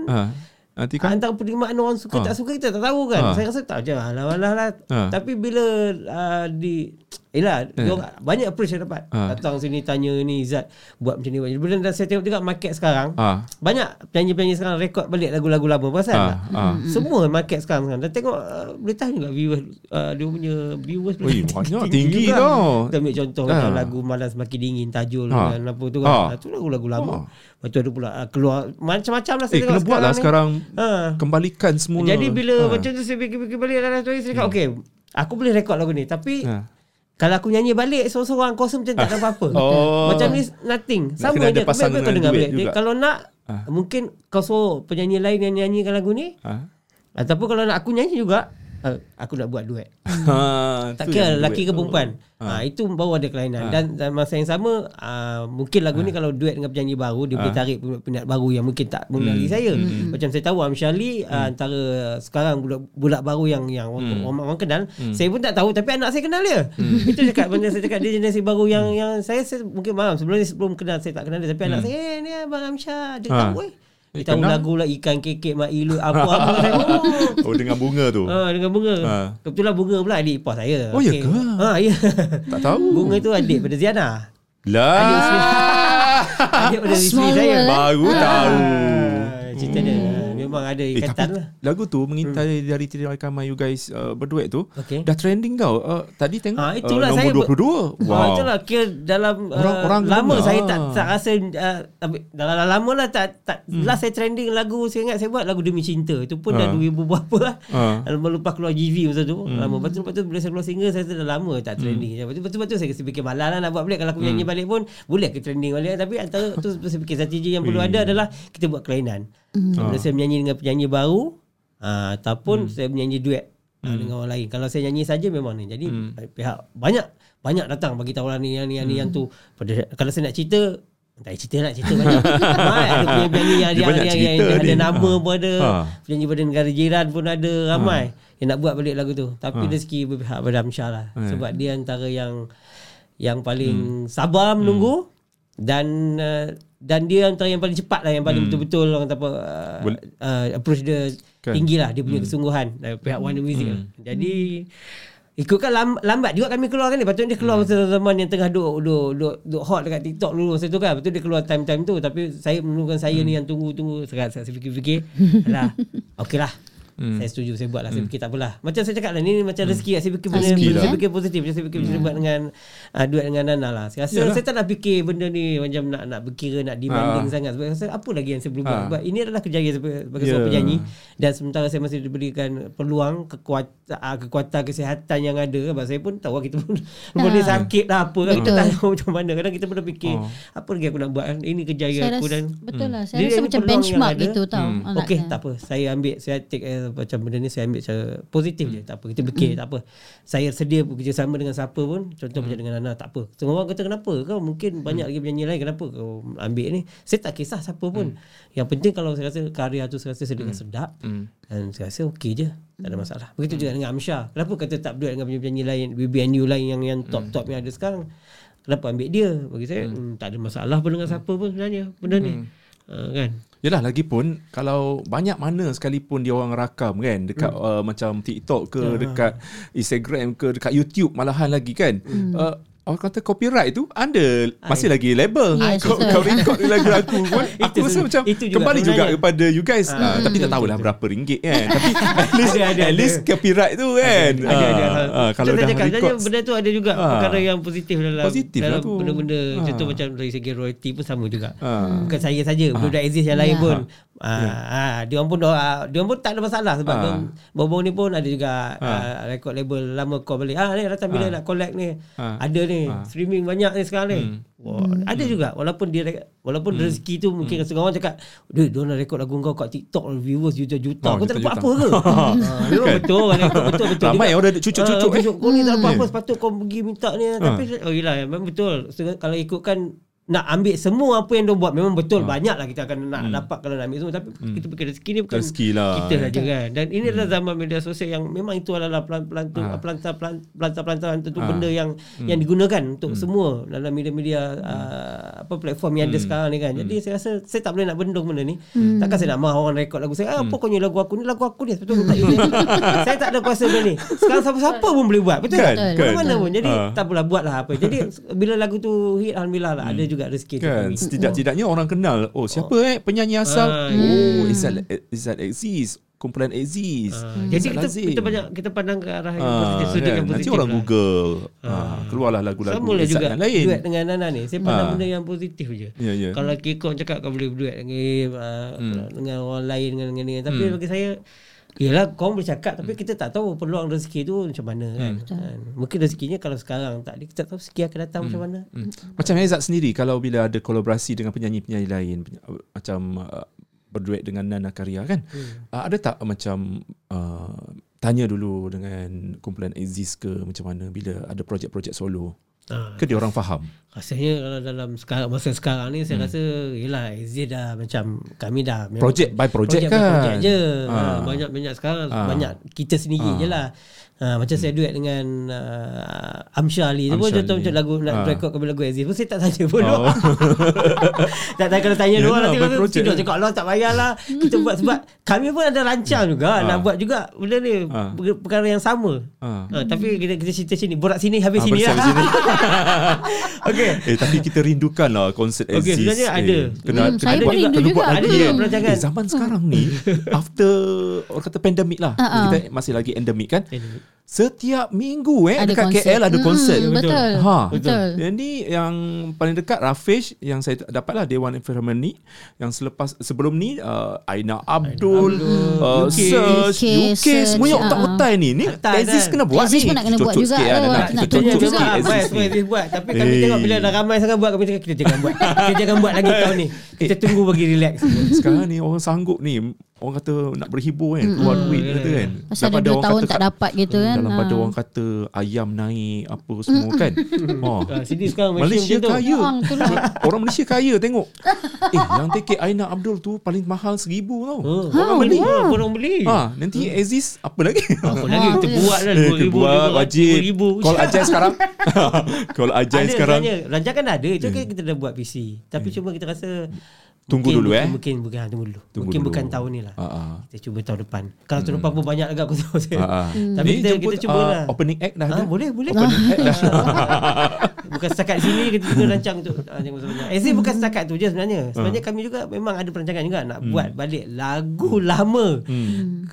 Nanti kan Antara penerimaan orang suka Ha. tak suka kita tak tahu kan. Ha. Saya rasa tak je alah alah lah. Ha. Tapi bila uh, di Yelah uh. Banyak approach saya dapat Ah. Datang sini tanya ni Zat Buat macam ni buat macam ni. Bila dah saya tengok juga market sekarang Ah. Banyak penyanyi-penyanyi sekarang Rekod balik lagu-lagu lama Pasal Ah, tak? ah. Semua market sekarang sekarang. Dan tengok uh, Boleh tahan juga viewers uh, Dia punya viewers Ui, banyak, tinggi juga. tau. Kita ambil contoh Ah. Macam lagu Malam Semakin Dingin Tajul Ah. dan apa tu Ah. kan Itu lagu-lagu lama Ah. Lepas tu ada pula uh, Keluar Macam-macam lah saya Eh kena buat lah sekarang Ha. Kembalikan semula Jadi bila Ah. macam tu saya fikir-fikir balik dalam story saya cakap Hmm. okey aku boleh rekod lagu ni tapi Ha. kalau aku nyanyi balik seorang-seorang kosong macam tak ada apa-apa. Oh. Macam ni nothing. Sama kena je kau dengar balik. Dia, juga. kalau nak Ah. mungkin kau suruh penyanyi lain yang nyanyikan lagu ni Ha. ataupun kalau nak aku nyanyi juga uh, aku nak buat duet. Ha, Tak kira lelaki ke perempuan. Ha. itu baru ada kelainan. Dan dalam masa yang sama uh, mungkin lagu ni kalau duet dengan penyanyi baru dia boleh tarik peminat baru yang mungkin tak mengenali saya. Macam saya tahu Amshali uh, antara sekarang budak budak baru yang yang orang, orang, orang kenal, saya pun tak tahu tapi anak saya kenal dia. Itu cakap benda saya cakap dia generasi baru yang yang saya, saya mungkin malam sebelum ni sebelum kenal saya tak kenal dia tapi anak saya eh ni abang Amsyah dia Ha. tahu eh. Dia tahu lagu lah ikan kekek mak ilu apa-apa saya. Oh. Oh dengan bunga tu Ha, dengan bunga. Ha. Kebetulan bunga pula adik ipar saya. Oh, ya Okey. ke? Ha, ya. Tak tahu Bunga tu adik pada Ziana. Lah Adik pada isteri Small saya. world, eh? Baru tahu Ah, cerita dia. Memang ada Eh, ikatan tapi lah. lagu tu mengintai dari Tidak Kamai you guys uh, berduet tu Okey. dah trending tau. Uh, tadi tengok Ha, itulah uh, saya nombor 22. Wow. Wow. Ha, itulah kira dalam uh, Orang-orang lama kenal. saya tak tak rasa uh, tapi dalam lama lah tak tak hmm. last saya trending lagu saya ingat saya buat lagu Demi Cinta. Itu pun dah Ha. 2000 berapa lah. Ha. Lama lepas keluar GV masa tu. Hmm. Lama lepas tu, lepas tu bila saya keluar single saya dah lama tak trending. Hmm. Lepas tu lepas tu, lepas tu saya kasi fikir malah lah nak buat balik kalau aku nyanyi balik pun boleh ke trending balik tapi antara tu saya fikir strategi yang perlu ada adalah kita buat kelainan. Hmm. Bila saya menyanyi dengan penyanyi baru uh, ataupun saya menyanyi duet uh, dengan orang lain. Kalau saya nyanyi saja memang ni. Jadi pihak banyak banyak datang bagi tahu lah ni yang ni yang ni yang tu. Pada kalau saya nak cerita tak cerita nak cerita banyak. ha, ada penyanyi yang, Dia yang, yang, yang, yang ada nama Ha. pun ada. Ha. Penyanyi pada negara jiran pun ada ramai yang nak buat balik lagu tu. Tapi rezeki berpihak pada Amsyah lah. Sebab dia antara yang yang paling sabar menunggu dan uh, dan dia antara yang paling cepat lah yang paling betul-betul orang kata apa uh, uh, approach dia Kan. tinggi lah dia punya kesungguhan dari pihak Warner Music lah. Jadi Ikutkan lam, lambat juga kami keluar kan ni. Patutnya dia keluar masa zaman yang tengah duk, duk, duk, duk hot dekat TikTok dulu masa tu kan. Betul dia keluar time-time tu. Tapi saya menurunkan saya ni yang tunggu-tunggu. Sekarang saya fikir-fikir. Alah, okey lah. Hmm. Saya setuju saya buat lah Saya fikir tak apalah Macam saya cakap lah Ni macam rezeki lah Saya fikir benda Rezeki Saya lah. fikir positif Saya fikir bisa buat dengan uh, Duet dengan Nana lah Saya rasa Yalah. saya tak nak fikir Benda ni Macam nak nak berkira Nak demanding Ah. sangat Sebab saya apa lagi yang saya belum buat Ah. Ini adalah kejayaan sebagai, sebagai Ya. seorang penyanyi Dan sementara saya masih diberikan Peluang Kekuatan Kekuatan kesihatan yang ada Sebab saya pun tahu lah Kita pun ni Ah. sakit lah apa kan Kita tak tahu macam mana Kadang kita pun dah fikir Oh. Apa lagi aku nak buat Ini kejayaan Saya aku rasa, dan betul lah. Saya Dia rasa macam benchmark gitu tau. Hmm. Okey, tak apa. Saya ambil saya take macam benda ni saya ambil secara positif je. Tak apa. Kita fikir tak apa. Saya sedia bekerjasama dengan siapa pun. Contoh macam dengan Nana tak apa. Semua orang kata kenapa? Kau mungkin banyak lagi penyanyi lain kenapa kau ambil ni? Saya tak kisah siapa pun. Yang penting kalau saya rasa karya tu saya rasa sedap sedap Hmm. dan saya rasa okey je. Tak ada masalah. Begitu juga dengan Amsyah. Kenapa kata tak duet dengan penyanyi-penyanyi lain, BBNU lain yang yang top-top yang ada sekarang? Kenapa ambil dia? Bagi saya hmm. tak ada masalah pun dengan siapa pun sebenarnya benda ni. Uh, kan? Yelah lagipun kalau banyak mana sekalipun dia orang rakam kan dekat hmm. uh, macam TikTok ke Ya. dekat Instagram ke dekat YouTube malahan lagi kan. Hmm. Uh, orang kata copyright tu ada masih lagi label. Yes, kau, betul. kau record lagu aku pun aku Itu rasa macam itu juga kembali juga sebenarnya. kepada you guys. Ah, Uh, tapi tak tahulah betul. berapa ringgit kan. tapi at least Ada, ada, at least copyright tu kan. Ada, ada. Ah, ada. ah, kalau Betul dah cakap, record benda tu ada juga Ah. perkara yang positif dalam Positif lah dalam tu. benda-benda Ah. contoh macam dari segi royalty pun sama juga. Ah. Bukan saya saja, budak exist yang lain Ya. Ah, ah, dia pun ah, dia pun tak ada masalah sebab Ah. dia orang- baru-baru ni pun ada juga Ah. ah, record label lama call balik. Ah ni datang bila Ah. nak collect ni. Ah. Ada ni, Ah. streaming banyak ni sekarang ni. Hmm. Wah, ada juga walaupun dia walaupun rezeki tu mungkin hmm. orang cakap, "Duh, dia nak record lagu kau kat TikTok viewers juta-juta." Oh, Kau tak dapat apa ke? ah, Kan? betul record betul betul. Ramai orang ada cucuk-cucuk, Ah, cucuk. Kau ni tak dapat Hmm. apa sepatut kau pergi minta ni tapi oh yelah memang betul. Kalau ikutkan nak ambil semua apa yang dia buat memang betul banyak lah kita akan nak dapat kalau nak ambil semua. Tapi kita fikir rezeki ni bukan Hmm. Rezeki lah. kita saja kan. Dan ini adalah zaman media sosial yang memang itu adalah pelan-pelan tu Ah. pelantar pelantar tu Ah. benda yang Hmm. yang digunakan untuk semua dalam media-media uh, apa platform yang ada Hmm. sekarang ni kan. Jadi saya rasa saya tak boleh nak bendung benda ni. Takkan saya nak mahu orang rekod lagu saya ah, Hmm. apa kau lagu aku ni lagu aku ni. Betul tak? Saya tak ada kuasa benda ni. Sekarang siapa-siapa pun boleh buat. Betul Kan, tak? kan. mana pun. Jadi Ah. tak apalah buatlah apa. Jadi bila lagu tu hit alhamdulillah lah ada juga rezeki tu Kan kami. setidak-tidaknya orang kenal oh siapa eh penyanyi asal? Ah, oh Izzat Izzat Aziz? Kumpulan Aziz. Ah, Izzat jadi kita, kita banyak kita pandang ke arah yang Ah, positif sudut kan? yang positif Nanti orang lah. Google. Ah, keluarlah lagu-lagu sama lah juga lain. duet dengan Nana ni. Saya pandang Ah. benda yang positif je. Ya, ya. kalau Kikon cakap kau boleh berduet dengan uh, dengan orang lain dengan dengan ni tapi bagi saya Yelah kau boleh cakap Tapi kita tak tahu Peluang rezeki tu macam mana kan, kan. Mungkin rezekinya Kalau sekarang tak ada Kita tak tahu rezeki akan datang macam mana. Hmm. Macam Izzat sendiri kalau bila ada kolaborasi dengan penyanyi-penyanyi lain peny- uh, macam uh, berduet dengan Nana Karya kan Hmm. uh, ada tak macam uh, tanya dulu dengan kumpulan Aziz ke macam mana bila ada projek-projek solo Ah. ke dia orang faham Rasanya kalau dalam sekarang masa sekarang ni saya rasa yalah Aziz dah macam kami dah Projek by projek projek kan? by projek je. Ah. Ha. banyak banyak sekarang Ah. banyak kita sendiri je lah. Ha, macam saya duet dengan uh, Amsha Ali tu pun Ali. macam lagu nak Ah. record kami lagu Aziz pun saya tak tanya pun. Oh. tak tahu kalau tanya Yalah, nanti kalau project. tidur cakap Allah tak payahlah kita buat sebab kami pun ada rancang juga Ah. nak buat juga benda ni Ah. per- perkara yang sama. Ah. Ha, tapi kita kita cerita sini borak sini habis Ah, sini lah. sini. Okey. eh tapi kita rindukan lah konsert Aziz Okey, sebenarnya ada. eh, kena, Hmm, kena saya buat- pun rindu juga. buat Ada juga perancangan. eh, zaman sekarang ni after orang kata pandemik lah Ah, ah. kita masih lagi endemik kan Pandemik. Setiap minggu eh Ada dekat konsert. KL ada Mm, konsert. Betul. Ha. Betul. Jadi yang paling dekat Rafish yang saya dapat lah Dewan Environment ni. Yang selepas sebelum ni uh, Aina Abdul, uh, UK, Search, UK, UK, semua yang Search, otak-otak ni. Ni Aziz kena buat Aziz ni. pun nak kena buat juga. Nak Kita Aziz. Semua Aziz buat Tapi kami tengok Bila dah ramai sangat buat Kami cakap kita jangan buat. Kita jangan buat lagi tahun ni. Kita tunggu bagi relax. Sekarang ni orang sanggup ni Orang kata nak berhibur kan Keluar duit kata kan. Pasal ada Daripada dua orang tahun kata tak kat- dapat gitu kan. Dalam pada Ah. orang kata Ayam naik Apa semua kan. Oh. Ah, Sini sekarang Malaysia tu. kaya. Ah, betul lah. Orang Malaysia kaya tengok. Eh yang tiket Aina Abdul tu Paling mahal seribu tau. Oh, Orang orang beli beli Orang beli. Ha, Nanti Aziz Apa lagi? Apa lagi? Kita buat dah Eh, RM2,000 kita buat wajib. RM2,000 Call Ajay sekarang. Call Ajay Ada sekarang. Rancangan ada Itu kan kita dah buat PC Tapi cuma kita rasa Tunggu mungkin, dulu, mungkin, eh. Mungkin Mungkin ha, Tunggu dulu Tunggu Mungkin dulu. bukan tahun ni lah Ah, ah. Kita cuba tahun depan Kalau tahun depan pun banyak agak aku tahu saya. Ah, ah. Tapi Ni kita, jemput, kita cuba ah, lah Opening act dah Ha, ada boleh boleh Opening act dah Bukan setakat sini kita juga rancang untuk uh, jangan sebenarnya. Aziz bukan setakat tu je sebenarnya. Sebenarnya kami juga memang ada perancangan juga nak buat balik lagu lama.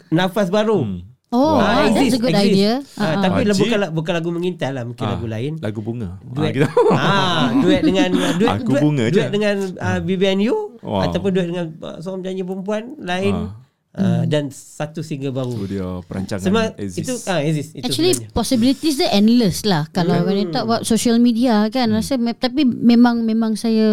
Nafas baru. Hmm. Oh, Ah, that's exist, a good exist. idea. Ah, Ah, tapi lah Wajib. bukan bukan lagu mengintai lah, mungkin Ah, lagu lain. Lagu bunga Duet. Ah. Ah, duet dengan duet, Aku duet, bunga je. duet dengan uh, BBNU Wow. ataupun duet dengan uh, seorang penyanyi perempuan lain uh, dan satu single baru. Itu dia perancangan Sebab Aziz. itu ah exist itu Actually sebenarnya. possibilities dia endless lah kalau when you talk about social media kan rasa me- tapi memang memang saya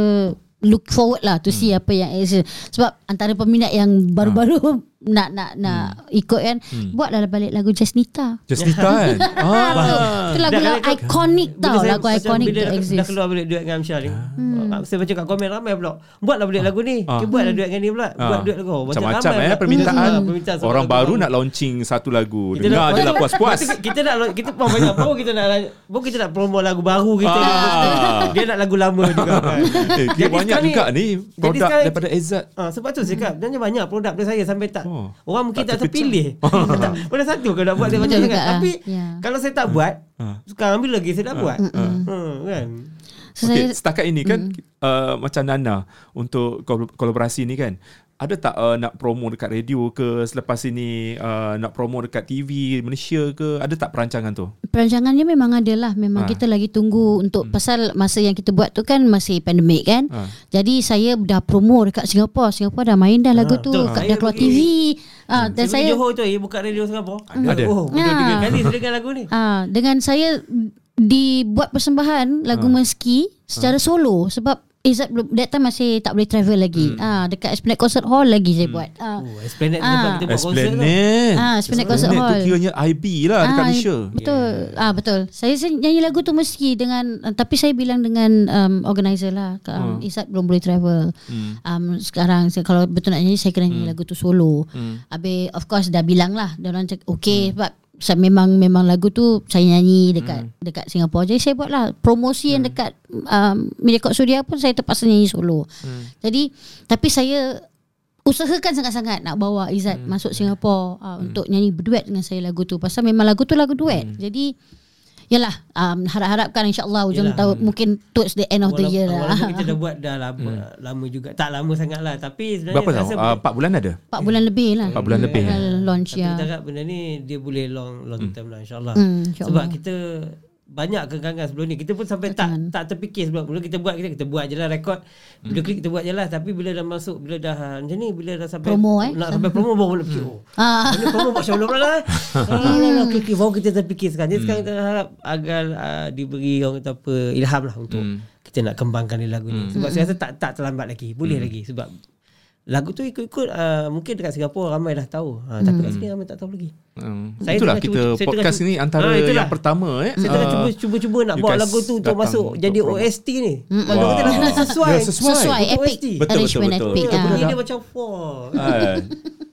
look forward lah to see apa yang exist sebab antara peminat yang baru-baru nak nak nak ikut kan buatlah balik lagu Jasnita. Jasnita kan ah. Itu lagu yang Bila tau saya- lagu macam iconic bila tu dah, dah exist. keluar balik duet dengan Amsyar ni. Hmm. Saya baca kat komen ramai pula. Buatlah balik lagu ni. Ah. Kita buatlah duet dengan dia pula. Buat Ah. duet lagu. Macam Macam-macam ramai eh pula. permintaan. Hmm, permintaan Orang lagu baru nak launching satu lagu. Kita Dengar je lah puas-puas. Kita, nak kita pun banyak baru kita nak baru kita nak promo lagu baru kita. Ah. Dia nak lagu lama juga kan. Eh, dia banyak ni- juga ni produk daripada. Ah, sebab tu saya cakap Sebenarnya banyak produk dari saya Sampai tak Oh, Orang mungkin tak tak, terpilih. Tak, Pada satu kalau nak buat dia macam kan. ah. Tapi Ya. Kalau saya tak buat Ah. Sekarang bila lagi saya dah buat? Hmm, Kan? So Okay, saya setakat ini kan uh, macam Nana untuk kol- kolaborasi ni kan ada tak uh, nak promo dekat radio ke selepas ini uh, nak promo dekat TV Malaysia ke ada tak perancangan tu? perancangannya memang ada lah memang Ah. kita lagi tunggu untuk pasal masa yang kita buat tu kan masih pandemik kan Ah. jadi saya dah promo dekat Singapura Singapura dah main dah lagu Ah, tu betul. kat dah keluar pergi- TV ah dan Saya saya Johor tu Ya buka radio Singapura Ada. Oh betul Ah. tiga kali saya dengar lagu ni ah dengan saya dibuat persembahan lagu Ah. Meski secara solo sebab Izzat belum that time masih tak boleh travel lagi. Hmm. Ah dekat Esplanade Concert Hall lagi saya buat. Ah. Oh, Esplanade Ah. tempat kita buat konsert tu. Esplanade. Ah, Esplanade Concert tu Hall. kiranya IB lah dekat Ah, Malaysia. Betul. Ah betul. Saya, saya nyanyi lagu tu mesti dengan uh, tapi saya bilang dengan um, organizer lah. Um, Hmm. Izzat belum boleh travel. Um, sekarang saya, kalau betul nak nyanyi saya kena nyanyi Hmm. lagu tu solo. Habis of course dah bilang lah. Dia orang cakap Hmm. okay sebab saya memang memang lagu tu saya nyanyi dekat dekat Singapura. Jadi saya buat lah promosi yang dekat um, Mediacorp Suria pun saya terpaksa nyanyi solo. Jadi tapi saya usahakan sangat-sangat nak bawa Izzat hmm. masuk Singapura uh, hmm. untuk nyanyi berduet dengan saya lagu tu pasal memang lagu tu lagu duet. Hmm. Jadi yalah um, harap-harapkan insyaallah hujung Yalah. tahun mungkin towards the end of the Walaupun- year Walaupun lah. kita dah buat dah lama, lama juga. Tak lama sangat lah. Tapi sebenarnya Berapa saya tahun? rasa Uh, 4 bulan ada? 4 bulan lebih lah. 4 bulan lebih. Dah launch Tapi ya. kita harap benda ni dia boleh long long term lah insyaAllah. Hmm, insyaAllah. Sebab kita banyak kekangan sebelum ni. Kita pun sampai tak Kekangan. tak terfikir sebelum mula kita buat kita kita buat je lah rekod. Bila klik kita buat je lah. Tapi bila dah masuk, bila dah ah, macam ni, bila dah sampai Promo, eh? nak sampai promo baru nak fikir. Oh, Ah. ini promo buat macam pula lah. Ah, okey, okey, baru kita terfikir sekarang. Jadi sekarang kita harap agar ah, diberi orang kata apa ilham lah untuk kita nak kembangkan ni lagu ni. Sebab saya rasa tak tak terlambat lagi. Boleh lagi sebab lagu tu ikut-ikut uh, mungkin dekat Singapura ramai dah tahu. Ha, tapi kat sini ramai tak tahu lagi. Um, Saya itulah kita cuba- saya podcast cuba- ni antara itulah. yang pertama eh. Saya tengah Ah, cuba cuba-cuba nak guys lagu tu untuk masuk untuk jadi promo. OST ni. Mana kata lagu tu sesuai. Ya, sesuai. Sesuai Untuk epic OST. Betul, arrangement betul, epic. ah. Bunyi dia macam four. Ah,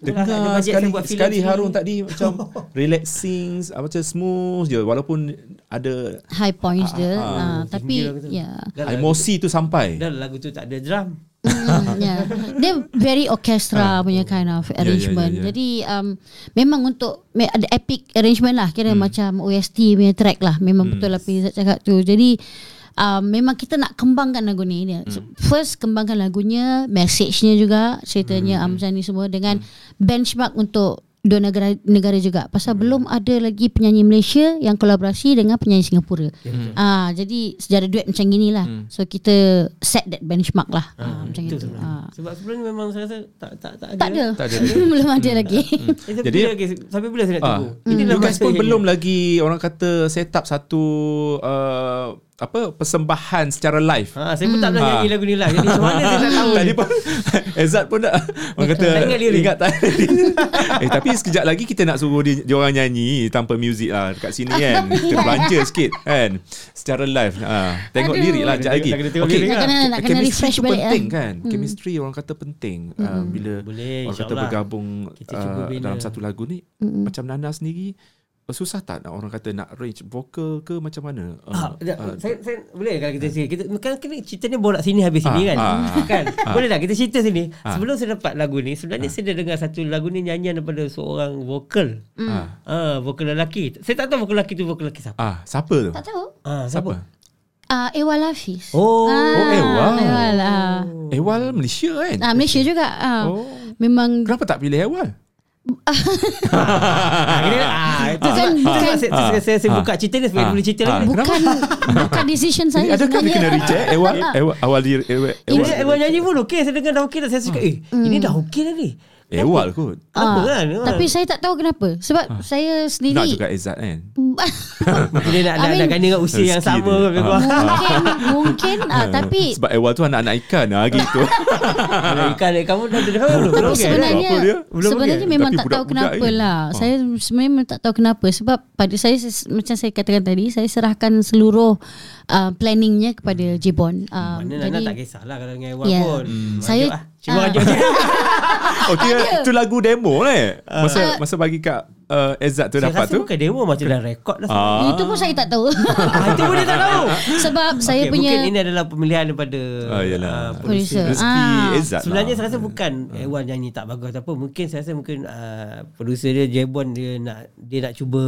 Dengar sekali saya buat filem sekali. Harun tadi macam relaxing, apa macam smooth je walaupun ada High points dia. ah, Ah, tapi ya. Emosi tu sampai. Dah lagu tu tak ada drum. Hmm, yeah. Dia very orchestra punya kind of arrangement. ya, ya. Jadi um, memang untuk ada epic arrangement lah kira macam OST punya track lah. Memang betul lah Pizat cakap tu. Jadi um, memang kita nak kembangkan lagu ni. Dia. So, First kembangkan lagunya, message-nya juga, ceritanya um, macam ni semua dengan benchmark untuk dua negara negara juga pasal belum ada lagi penyanyi Malaysia yang kolaborasi dengan penyanyi Singapura. Ah jadi sejarah duet macam gini lah. So kita set that benchmark lah. Ah, macam Itu itu. sebenarnya. Ah. Sebab sebelum ni memang saya rasa tak tak tak ada. Tak ada. Tak ada. belum ada lagi. Eh, tapi Jadi- Jadi lagi sampai bila saya nak Ah, tunggu? Ini guys masa pun belum lagi orang kata set up satu uh, apa persembahan secara live. Ha, saya pun tak pernah Ah. nyanyi lagu ni lah. Jadi macam mana saya tahu? Tadi pun Ezad pun dah Orang kata Tak ingat lirik. Ingat tak Eh tapi sekejap lagi Kita nak suruh dia, dia orang nyanyi Tanpa muzik lah Dekat sini kan Kita belanja sikit kan Secara live ha. Tengok Aduh. lirik lah Sekejap lagi Okay. lirik Nak kena nak kena Chemistry refresh balik penting lah. kan Chemistry orang kata penting uh, Bila Boleh, Orang kata bergabung uh. Dalam satu lagu ni Macam Nana sendiri Susah tak nak orang kata Nak range vokal ke macam mana Ah, uh, sekejap. uh, saya, saya boleh kalau kita sini. Kita kan kena cerita ni borak sini habis sini Ah, kan. ah, kan? Boleh tak kita cerita sini. Ah. Sebelum saya dapat lagu ni, sebenarnya saya dah dengar satu lagu ni nyanyian daripada seorang vokal. ah, Ah, vokal lelaki. Saya tak tahu vokal lelaki tu vokal lelaki siapa. ah, Siapa tu? tak tahu. Ah, Siapa? Ah Ewal Hafiz. Oh. Oh, Ewal. Ewal. Ah. Ewal Malaysia kan Ah, Malaysia juga. Ah. Oh. Memang Kenapa tak pilih Ewal? Ah, kira, ah, itu Bukan- sebab, itu sebab bukan- saya, saya, saya, saya Ah. buka cerita ni supaya Ah. boleh cerita Ah. lagi. bukan bukan decision Ini saya adakah dia kena reject Ewal? Ewal awal dia Ewal. Ini Ewal. Ewal nyanyi pun okey. Saya dengar dah okey dah. Saya cakap, eh, ini dah okey dah ni. Ewal kot. Apa Ah, kan? Tapi saya tak tahu kenapa. Sebab saya Nak sendiri juga Izzat kan. Mungkin dia nak, I nak, mean- nak ganding dengan usia yang Rezeki sama. dia. Ah. kurang. mungkin mungkin ah, tapi Sebab Ewal tu anak-anak ikan lah gitu. Kalau Ikan kamu dah ada belum? Belum tapi okey. sebenarnya Apa dia? Belum sebenarnya okey. memang Tapi tak tahu budak-budak kenapa ni. lah. Ah. Saya sebenarnya memang tak tahu kenapa sebab pada saya ses- macam saya katakan tadi saya serahkan seluruh uh, planningnya kepada Jebon. Uh, Mana Nana tak kisahlah kalau dengan Ewan Ya. pun. Hmm. Saya- lah. Cuma Ah. rajuk je. oh, kira tu lagu demo lah. Masa Ah. masa bagi kat uh, Izzat tu Saya dapat rasa tu. bukan demo macam dah rekod dah. Ah. Itu pun saya tak tahu. Ah, itu pun dia tak tahu. sebab saya Okey, punya Mungkin ini adalah pemilihan daripada Ah, yelah. ah, Producer. Rezeki Ah. Izzat Sebenarnya lah. saya rasa bukan Ewan nyanyi tak bagus atau apa. Mungkin saya rasa mungkin uh, producer dia Jebon dia nak dia nak cuba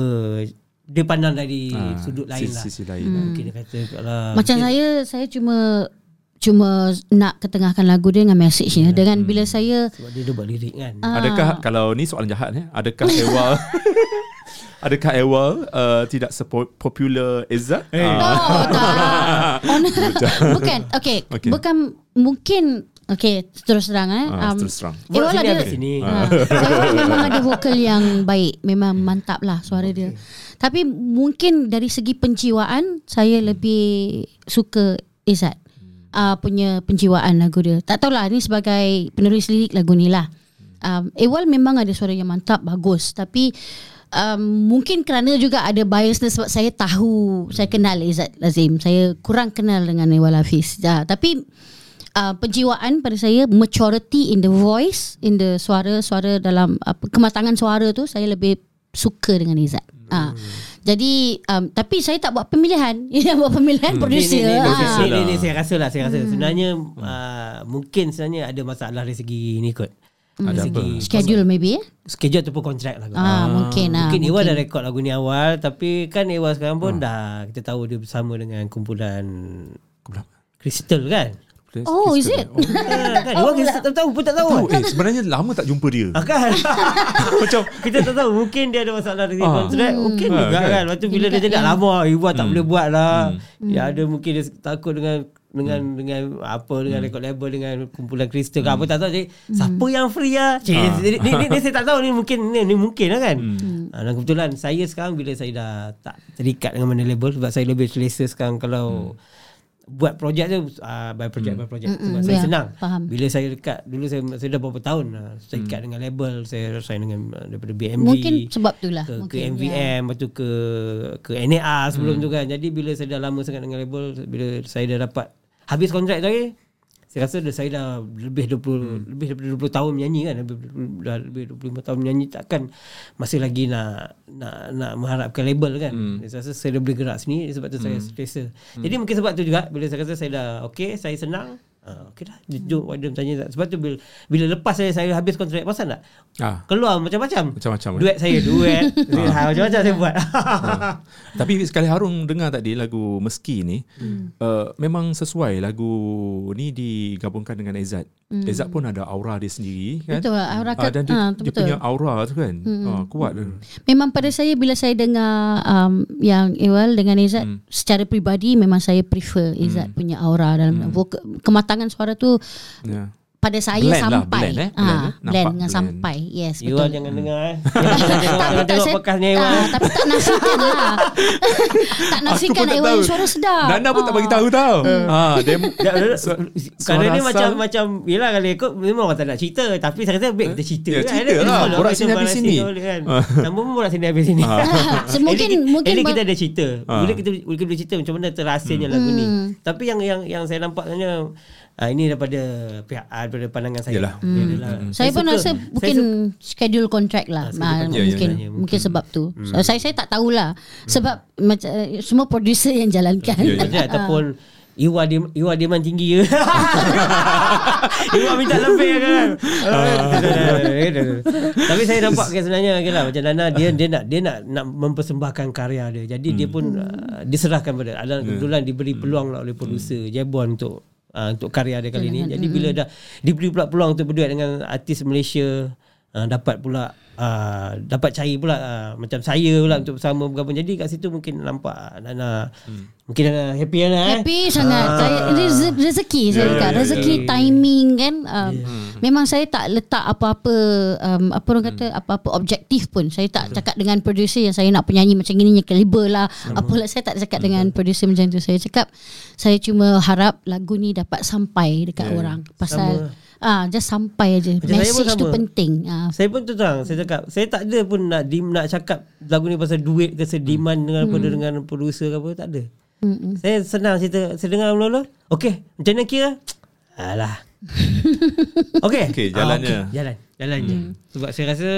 dia pandang dari Ah, sudut lain lah. Sisi lain. Mungkin dia kata lah. Macam saya saya cuma cuma nak ketengahkan lagu dia dengan message-nya dengan bila saya Sebab dia, dia buat lirik kan. Ah. Adakah kalau ni soalan jahat eh? Adakah Ewal Adakah Ewal uh, tidak sepopular Izzat? Eh. Oh, tak. On, bukan. Okay. Okay. Bukan mungkin Okay, terus terang eh. Ah, terus terang. Ewal sini ada, sini. Ha, Ewal memang ada vokal yang baik. Memang mantap lah suara dia. Tapi mungkin dari segi penjiwaan, saya lebih suka Izzat. Uh, punya penjiwaan lagu dia. Tak tahulah ni sebagai penulis lirik lagu ni lah. Um, Ewal memang ada suara yang mantap, bagus. Tapi um, mungkin kerana juga ada biasness sebab saya tahu, saya kenal Izzat Lazim. Saya kurang kenal dengan Ewal Hafiz. Ya, tapi uh, penjiwaan pada saya maturity in the voice in the suara suara dalam uh, kematangan suara tu saya lebih suka dengan Izzat. Hmm. Uh, jadi um, tapi saya tak buat pemilihan. Yang buat pemilihan hmm. producer. Ni, ni, ni, Ah. ni, ni, ni, saya rasa lah saya rasa sebenarnya uh, mungkin sebenarnya ada masalah dari segi ni kot. Ada apa? Schedule maybe eh? Schedule ataupun kontrak lah kot. Ah, mungkin ah. Mungkin Ewa dah rekod lagu ni awal Tapi kan Ewa sekarang pun dah Kita tahu dia bersama dengan kumpulan Crystal kan Oh, is it? Ah, kan kita tak tahu pun tak tahu. Tahu eh sebenarnya lama tak jumpa dia. Ah, kan? Macam Kita tak tahu Mungkin dia ada masalah Dengan Ah. kontrak Mungkin Ah, juga kan? kan? Lepas tu bila dia cakap lama Ewa tak boleh buat lah. Ya ada mungkin dia takut dengan dengan dengan apa dengan record label dengan kumpulan Crystal ke apa tak tahu. Jadi siapa yang free lah Cik, ni, ni, ni, ni, saya tak tahu ni mungkin ni, ni mungkin lah kan? Ha, dan kebetulan saya sekarang bila saya dah tak terikat dengan mana label sebab saya lebih selesa sekarang kalau buat projek tu uh, by project by project sebab saya ya, senang. faham. bila saya dekat dulu saya saya dah berapa tahun uh, saya ikat dengan label saya sign dengan uh, daripada BMG Mungkin sebab tu lah. ke, ke Mungkin, MVM lepas tu ke ke NAR sebelum tu kan. Jadi bila saya dah lama sangat dengan label bila saya dah dapat habis kontrak tadi saya rasa dah saya dah lebih 20 lebih daripada 20 tahun menyanyi kan lebih, dah lebih 25 tahun menyanyi takkan masih lagi nak nak nak mengharapkan label kan. Saya rasa saya dah boleh gerak sini sebab tu saya selesa. Jadi mungkin sebab tu juga bila saya rasa saya dah okey saya senang Ah, okey dah jom Wadam tanya tak sebab tu bila, bila lepas saya saya habis kontrak pasal tak ah. keluar macam-macam Macam-macam, eh? duet saya duet ha, macam-macam saya buat Tapi sekali Harung dengar tadi lagu Meski ni hmm. uh, memang sesuai lagu ni digabungkan dengan Ezat. Hmm. Ezat pun ada aura dia sendiri kan. Betul lah, aura Ah, kat- dan dia, ah, dia punya aura tu kan. Hmm. Uh, kuat dia. Memang pada saya bila saya dengar um, yang Ewal dengan Izzat Hmm. secara peribadi memang saya prefer Izzat punya aura dalam vokal kematangan suara tu Ya. pada saya Blend lah, sampai blend, eh? Ah, Blend, eh? blend Nampak dengan blend. sampai yes Iwan betul jangan dengar eh Jangan tengok, ni Iwan ah, tapi tak nafikan lah tak nafikan tak Iwan tahu. suara sedap Nana pun tak Ah. bagi tahu tau. Ha, dia Kadang ni macam macam Yelah kalau ikut Memang orang tak nak cerita Tapi saya kata Baik kita cerita Ya, kan cerita lah. boleh Borak kita sini habis borak sini. kan Ah. Nama pun borak sini habis sini mungkin mungkin kita ada cerita Ah. Boleh kita boleh kita cerita Macam mana terasanya lagu ni Tapi yang yang yang saya nampak ah, Ini daripada Pihak ah, Daripada pandangan saya. Yalah. Dia adalah- Saya pun suka- rasa saya mungkin suka- schedule contract lah. schedule Ah, contract. Ya, ya, mungkin, ya. mungkin sebab tu. So, saya saya tak tahulah. Sebab macam eh, semua producer yang jalankan. Ya, ya. Ataupun Iwa dem, Iwa demand tinggi ke Iwa minta lebih kan? Tapi saya nampak kan sebenarnya okay lah, Macam Nana dia dia nak dia nak nak mempersembahkan karya dia. Jadi dia pun uh, diserahkan pada Ada kebetulan diberi peluang lah oleh producer Jebon untuk uh, untuk karya dia kali ni. Jadi bila dah diberi pula peluang untuk berduet dengan artis Malaysia uh, Dapat pula uh, dapat cari pula uh, macam saya pula untuk bersama bergabung. Jadi kat situ mungkin nampak Nana. Mungkin Nana happy Nana eh? Happy sangat saya reze- rezeki saya Ya, dekat ya, ya, rezeki ya. timing kan um, memang saya tak letak apa-apa um, apa orang kata apa-apa objektif pun. Saya tak cakap dengan producer yang saya nak penyanyi macam ini yang kaliber lah. Apalah saya tak cakap dengan producer macam tu. Saya cakap saya cuma harap lagu ni dapat sampai dekat orang. Pasal ah just sampai Macam pun message tu penting. Ah. Saya pun tu terang Saya cakap Saya tak ada pun nak dim, nak cakap Lagu ni pasal duit ke Sediman dengan pada dengan producer ke apa Tak ada. Mm-mm. Saya senang cerita Saya dengar mula-mula Okay Macam mana kira? Alah. Okay Okey, Ah, jalannya. okay. Jalan Jalan je Sebab saya rasa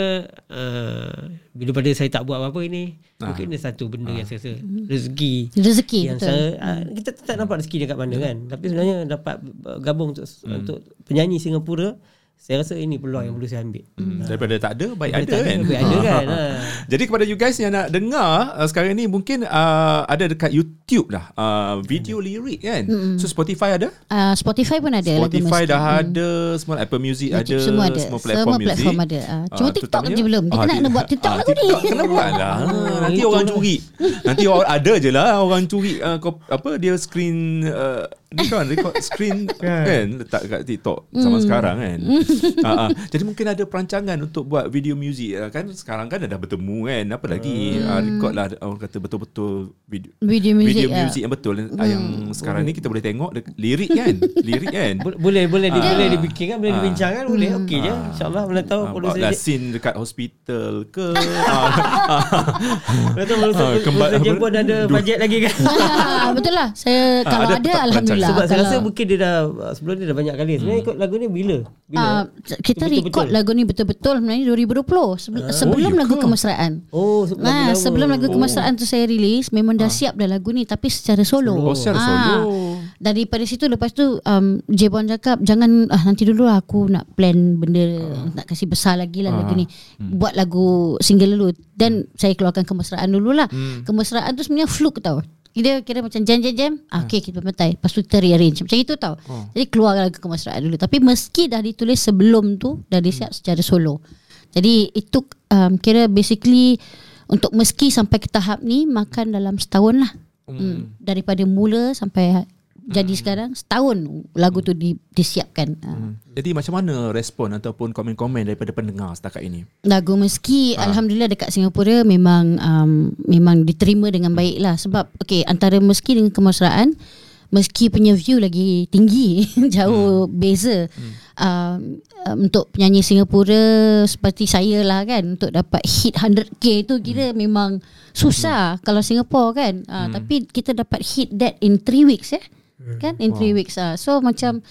uh, Bila pada saya tak buat apa-apa ini Mungkin ada satu benda yang saya rasa Rezeki. Rezeki yang betul. saya uh, kita tak nampak rezeki dia kat mana kan. Tapi sebenarnya dapat gabung untuk untuk penyanyi Singapura saya rasa ini peluang yang perlu saya ambil Hmm, Daripada tak ada Baik Daripada ada tak kan baik ada kan ha. Jadi kepada you guys yang nak dengar uh, sekarang ni mungkin uh, ada dekat YouTube dah uh, video lirik kan. So Spotify ada? Ah, Spotify pun ada Spotify dah Mm. ada, semua Apple Music YouTube ada, semua ada. semua platform Semua music. platform ada. Ah, cuma Ah, TikTok je belum. Dia kena ti- kena buat TikTok lagu ni. TikTok Kena buat lah. Ah, Nanti orang lah. curi. Nanti orang ada je lah orang curi uh, apa dia screen uh, Dia kan record screen kan letak kat TikTok zaman sekarang kan. Ha, ha. Jadi mungkin ada perancangan untuk buat video muzik Ah, kan sekarang kan dah bertemu kan. Apa lagi uh, record lah orang kata betul-betul video Video music, video ah. music yang betul ah, yang sekarang ni kita boleh tengok de- lirik kan. lirik kan. Bo- boleh boleh Ah. boleh dibincangkan boleh Ah. dibincangkan boleh okey je insyaallah mana tahu Ah, dah dia scene dekat hospital ke producer Ah, kembali- Jepun ada bajet lagi kan betul lah. Saya kalau ada ada, petak alhamdulillah. sebab saya kalau, rasa mungkin dia dah sebelum ni dah banyak kali sebenarnya ikut lagu ni bila bila Ah, kita Betul-betul. record lagu ni betul-betul sebenarnya 2020 sebelum, sebelum ya lagu ke? kemesraan. oh se- lagu Nah, lama. sebelum lagu kemesraan tu saya rilis memang dah siap dah lagu ni tapi secara solo. Oh, secara Ah, solo. Daripada situ lepas tu um, J Bon cakap jangan ah, nanti dulu lah aku nak plan benda nak kasih besar lagi lah lagu ni. Buat lagu single dulu dan saya keluarkan kemesraan dulu lah. Kemesraan tu sebenarnya fluke tau. Kira kira macam jam jam jam. Ah, okay kita pemetai. Lepas tu kita rearrange macam itu tau. Jadi keluar lagu kemesraan dulu. Tapi meski dah ditulis sebelum tu dah disiap secara solo. Jadi itu um, kira basically untuk meski sampai ke tahap ni makan dalam setahun lah. Hmm. Daripada mula sampai ha- jadi sekarang setahun lagu tu di, disiapkan. Hmm. Jadi macam mana respon ataupun komen-komen daripada pendengar setakat ini? Lagu meski alhamdulillah dekat Singapura memang um, memang diterima dengan baik lah sebab okay antara meski dengan kemesraan meski punya view lagi tinggi jauh beza. Um, um, untuk penyanyi Singapura seperti saya lah kan untuk dapat hit 100k tu kira memang susah kalau Singapura kan. Uh, tapi kita dapat hit that in 3 weeks eh kan in 3 weeks ah so macam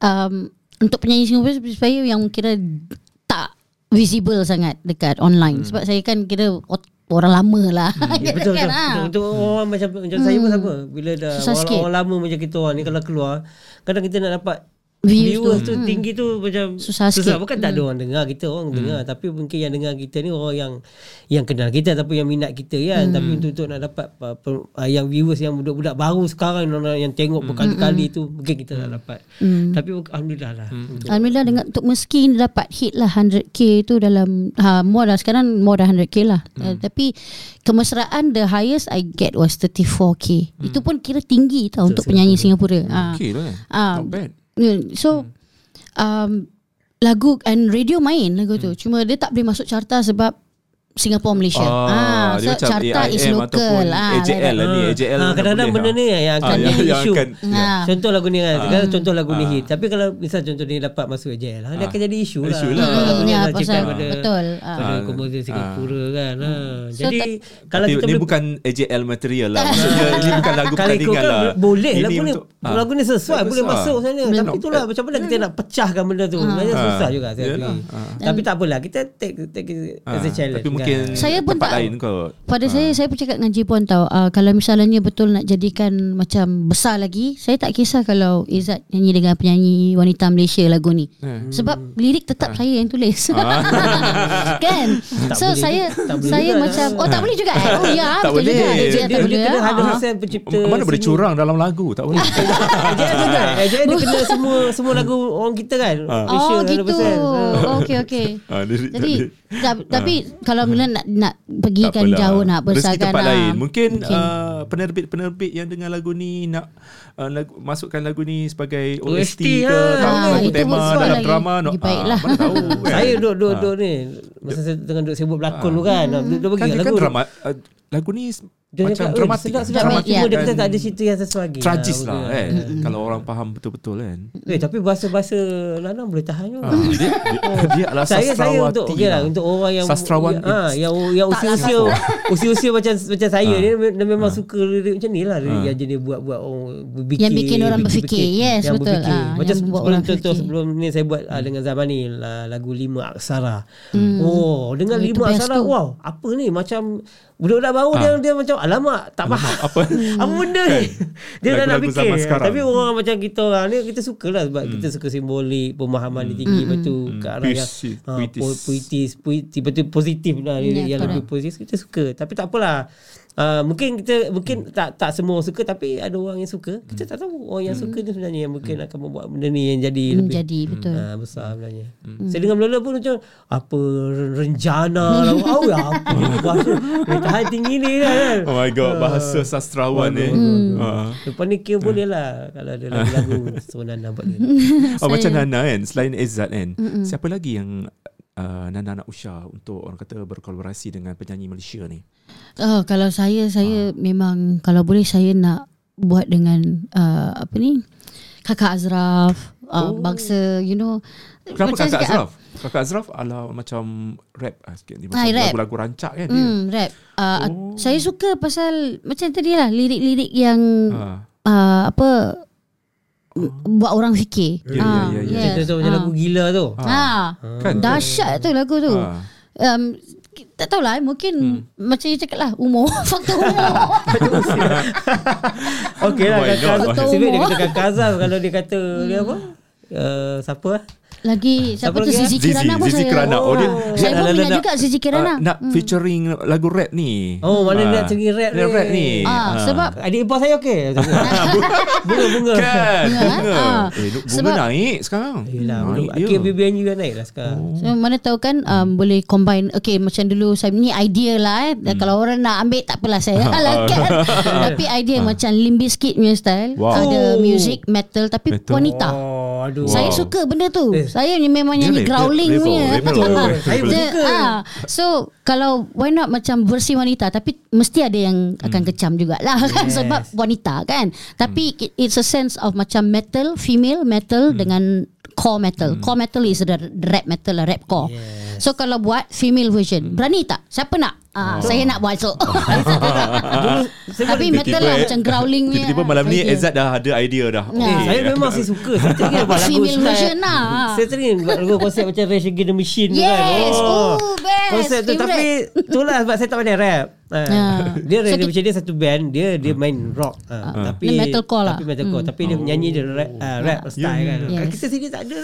um, untuk penyanyi Singapura saya yang kira tak visible sangat dekat online sebab saya kan kira orang lama lah Ya, betul, kan, betul, ah. betul, betul. Orang macam macam saya pun sama. Bila dah Susah orang, sikit. orang lama macam kita orang ni kalau keluar, kadang kita nak dapat Views viewers tu. tu, tinggi tu macam Susah sikit. Bukan tak ada orang dengar kita orang dengar. Tapi mungkin yang dengar kita ni orang yang yang kenal kita ataupun yang minat kita kan. Tapi untuk, untuk nak dapat uh, per, uh, yang viewers yang budak-budak baru sekarang yang, yang tengok berkali-kali tu mungkin kita tak dapat. Tapi alhamdulillah lah. Untuk- Alhamdulillah dengan untuk meski dapat hit lah 100k tu dalam ha, more dah sekarang more dah 100k lah. Uh, tapi kemesraan the highest I get was 34k itu pun kira tinggi tau untuk penyanyi Singapura. Ha. Okay lah? Ah, Not bad. So um, lagu and radio main lagu tu. Cuma dia tak boleh masuk carta sebab Singapore Malaysia. Ah, dia macam carta is AIM local. ataupun Ah, AJL lah ni. AJL ah, kadang-kadang boleh, benda ni yang akan Ah, jadi yang- yang isu. akan- Ah. Contoh lagu ni kan. Sekarang contoh lagu ni hit. Tapi kalau misal contoh ni dapat masuk AJL, ha, dia akan jadi isu lah. Isu lah. Ah, lagu ni Ya, adalah pasal pada betul. Ah. pada komposer Singapura kan. Ha. So, Jadi kalau kita ni boleh bukan AJL material lah. Maksudnya ini bukan lagu pertandingan ikutkan lah. boleh Ini lagu ni untuk- ah. lagu ni sesuai boleh masuk lah. sana tapi itulah macam mana kita nak pecahkan benda tu sebenarnya Ah. susah juga saya tapi tak apalah kita take as a challenge Tapi mungkin kan. Saya pun tempat tak- lain kot. Pada saya saya pun cakap dengan Jipon tau uh, kalau misalnya betul nak jadikan macam besar lagi saya tak kisah kalau Izzat nyanyi dengan penyanyi wanita Malaysia lagu ni Hmm. sebab lirik tetap saya yang tulis Ah. kan Tak so boleh saya juga. Tak boleh saya juga. macam oh tak boleh juga eh? oh ya Tak boleh. juga AJ dia, tak dia, boleh dia kena ah. 100% pencipta Mana boleh curang dalam lagu? Tak boleh. AJL dia kena semua semua lagu orang kita kan Oh gitu 100%. oh, Okay okay Ah, dia- Jadi dia- ta- Tapi Kalau bila nak Nak pergikan apalah. jauh Nak Rezeki besarkan tempat ah, lain. Mungkin, mungkin. Uh, penerbit-penerbit yang dengar lagu ni nak uh, lagu, masukkan lagu ni sebagai OST, OST ke lah. tahu Ah, lagu itu tema dalam lagi- drama no, lagi baik lah. mana tahu kan. Saya duduk duduk duduk ni masa saya tengah duduk sibuk berlakon tu kan duduk duduk kan bagi dia kan lagu drama uh, lagu ni dia macam cakap, "Eh, dramatik sedap sedap. Dramatik cuma dia kan. kata tak ada cerita yang sesuai lagi. Tragis Ah, lah betul. kan kalau orang faham betul-betul kan. Eh tapi bahasa-bahasa Lanang boleh tahan juga. Ah, dia, dia, dia adalah saya saya untuk okey lah untuk orang yang Sastrawan yang, ha, yang yang usia-usia usia-usia macam macam saya ni dia memang suka lirik macam ni lah lirik yang jenis buat-buat orang berfikir Yang bikin orang berfikir. Yes, yang betul. berfikir. Ah, macam yang sebelum contoh sebelum ni saya buat ah, dengan Zamani lah, lagu Lima Aksara. Oh dengan Oh, itu Lima Aksara wow. Apa ni? Macam budak-budak baru dia dia macam alamak tak faham. apa? Apa benda ni? Dia dah nak fikir. tapi orang macam kita orang ni kita suka lah sebab kita suka simbolik pemahaman dia tinggi lepas tu ke arah yang Puisi- ha, puitis. po- puitis puitis betul positif lah Ya, yeah, yang correct. lebih positif. Kita suka. Tapi tak apalah Uh, mungkin kita mungkin tak tak semua orang suka tapi ada orang yang suka. Kita tak tahu orang yang suka ni sebenarnya yang mungkin akan membuat benda ni yang jadi Hmm, lebih jadi betul. uh, besar sebenarnya. Saya dengar mula-mula pun macam apa rencana lah oh, apa ni bahasa eh, tahan tinggi ni kan. Oh my god, bahasa sastrawan eh. Ah. lepas ni kira boleh lah kalau ada lagu-lagu so Nana buat ni. Oh, macam Nana kan, selain Izzat kan, siapa lagi yang uh, Nana nak usah untuk orang kata berkolaborasi dengan penyanyi Malaysia ni? Oh, kalau saya saya memang kalau boleh saya nak buat dengan uh, apa ni? Kakak Azraf, uh, bangsa you know. Kenapa macam kakak Azraf? Kakak Azraf ala macam rap ah, sikit ni. Macam Ah, rap. lagu-lagu rancak kan dia. Hmm, rap. Uh, Oh. Saya suka pasal macam tadi lah lirik-lirik yang Ah. uh, apa buat orang fikir. Ya, Ah, ya, ya, ya. macam tu macam lagu gila tu. Ah, Kan? dahsyat tu lagu tu. Ah. Um, tak tahulah mungkin macam you cakap lah umur. Faktor umur. Okey lah kakak not? Sibik dia kata kakak Azhar Kalau dia kata Dia apa? Uh, Siapa? lah lagi siapa, Siapa tu Zizi Zizi, Kirana pun Zizi saya Kirana. Oh, dia, saya pun nak- minat nak- juga Zizi Kirana ah, nak featuring lagu rap ni. Oh mana Ah. nak cari rap ni Rap ni. Ah, sebab Adik ipar saya okey Bunga-bunga Kan Bunga, Bunga ah. Eh bunga Sebab- naik sekarang Yelah. Akhir BBN juga naik lah sekarang So, mana tahu kan um, boleh combine okay macam dulu saya ni idea lah eh Hmm. kalau orang nak ambil tak apalah saya halalkan tapi idea macam Limp Bizkit punya style Wow. ada music metal tapi wanita Oh aduh Saya Wow. suka benda tu. Eh. Saya ni memang nyanyi growling punya. rebel. Saya ah, so kalau why not macam versi wanita tapi mesti ada yang akan kecam jugalah kan Yes. sebab wanita kan. Tapi it- it's a sense of macam metal, female metal dengan core metal. Core metal is the rap metal, lah, rap core. Yes. So kalau buat female version, berani tak? Siapa nak? Ah, saya nak buat so. Tapi metal lah macam growling punya. Tiba-tiba malam ni. Ezad dah ada idea dah Nah. Eh, saya memang saya suka Saya teringin buat lagu Female style- version lah. Saya teringin buat lagu konsep macam Rage Against the Machine tu kan Yes, oh, best. Konsep tu. Tapi itulah sebab saya tak pandai rap Ha. Ah. Dia So, ki- Machine dia satu band Dia dia main rock ha. Tapi Dia metalcore lah. Tapi metalcore Tapi dia menyanyi dia rap, ah, rap style kan Yes. Kita sini tak ada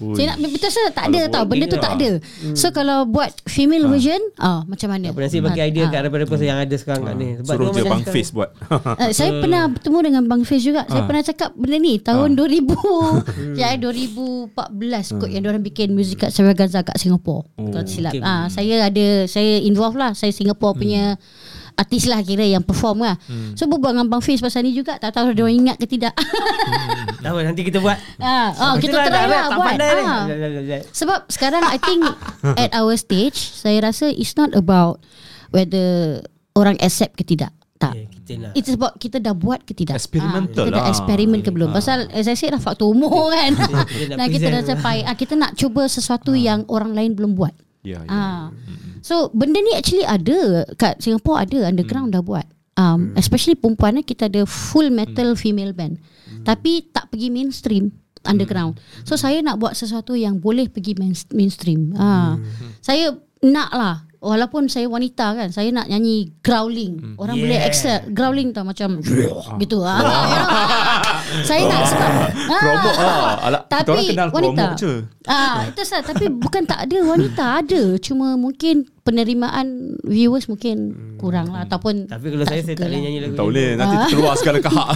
Ui. Saya nak betul saya tak ada tau benda tu tak ada. So kalau buat female version ah macam mana? Apa nasib bagi Ah, idea ah. kat daripada person yang ada sekarang kat ni Sebab Suruh dia je macam Bang Face buat Uh, saya pernah bertemu dengan Bang Fiz juga. Saya Ah. pernah cakap benda ni tahun 2000. Hmm. ya 2014 kot yang orang bikin muzik kat Extravaganza kat Singapore. Oh, Kalau silap. okay. Ah saya ada saya involve lah. Saya Singapore punya artis lah kira yang perform lah. So berbual dengan Bang Fiz pasal ni juga tak tahu dia orang ingat ke tidak. Tahu nanti kita buat ah, oh, kita Itulah, try lah buat. Ah. Sebab sekarang I think at our stage saya rasa it's not about whether orang accept ke tidak. Tak. Eh, kita nak It's about kita dah buat ke tidak. Experimental Ah, kita dah lah. eksperimen ke belum. Pasal as I said lah faktor umur kan. kita nak Dan kita dah capai. Ah, kita nak cuba sesuatu yang orang lain belum buat. Ya Ah. So benda ni actually ada kat Singapore ada underground dah buat. Um, especially perempuan eh, kita ada full metal female band. Tapi tak pergi mainstream underground. So saya nak buat sesuatu yang boleh pergi main, mainstream. Ah. Saya nak lah Walaupun saya wanita kan Saya nak nyanyi growling Orang boleh Yeah. accept Growling tau macam Gitu ah. You know? Saya nak sebab ah. Kromok ah. Alah, kita Tapi orang kenal wanita je. Ah, itu sah. Tapi bukan tak ada wanita ada. Cuma mungkin penerimaan viewers mungkin kurang lah ataupun Tapi kalau saya Saya tak boleh lah. nyanyi lagu Tak boleh Nanti terkeluar segala kahak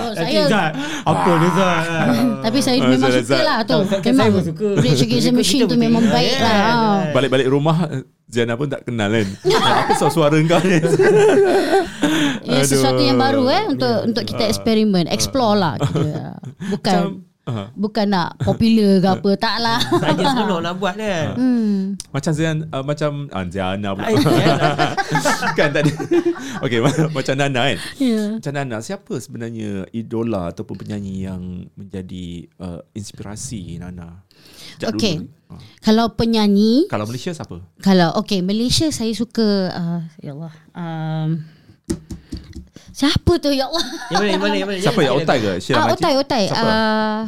Oh, saya Zat Apa dia Zat tapi saya Ah, memang suka lah tu. Memang saya pun suka. Rage Against the Machine tu memang baik lah. Ah. Balik-balik rumah Ziana pun tak kenal kan Apa suara suara kau ni Ya, sesuatu yang baru eh untuk untuk kita eksperimen, explore lah kita. Bukan Macam ah. bukan nak popular ke apa tak lah. Saja seronok nak buat kan Hmm. Macam Zian uh, Macam uh, Ziana pula Ay, Ziana. Kan tadi Okay ma- Macam Nana kan Ya. Macam Nana Siapa sebenarnya Idola Ataupun penyanyi Yang menjadi uh, Inspirasi Nana Sejak Okay. dulu. Ah. Kalau penyanyi Kalau Malaysia siapa Kalau okay Malaysia saya suka uh, ya Allah. Um, siapa tu ya Allah? Yang mana yang mana yang mana Siapa ya Otai ke Ah Majid? Otai Otai. Siapa Uh,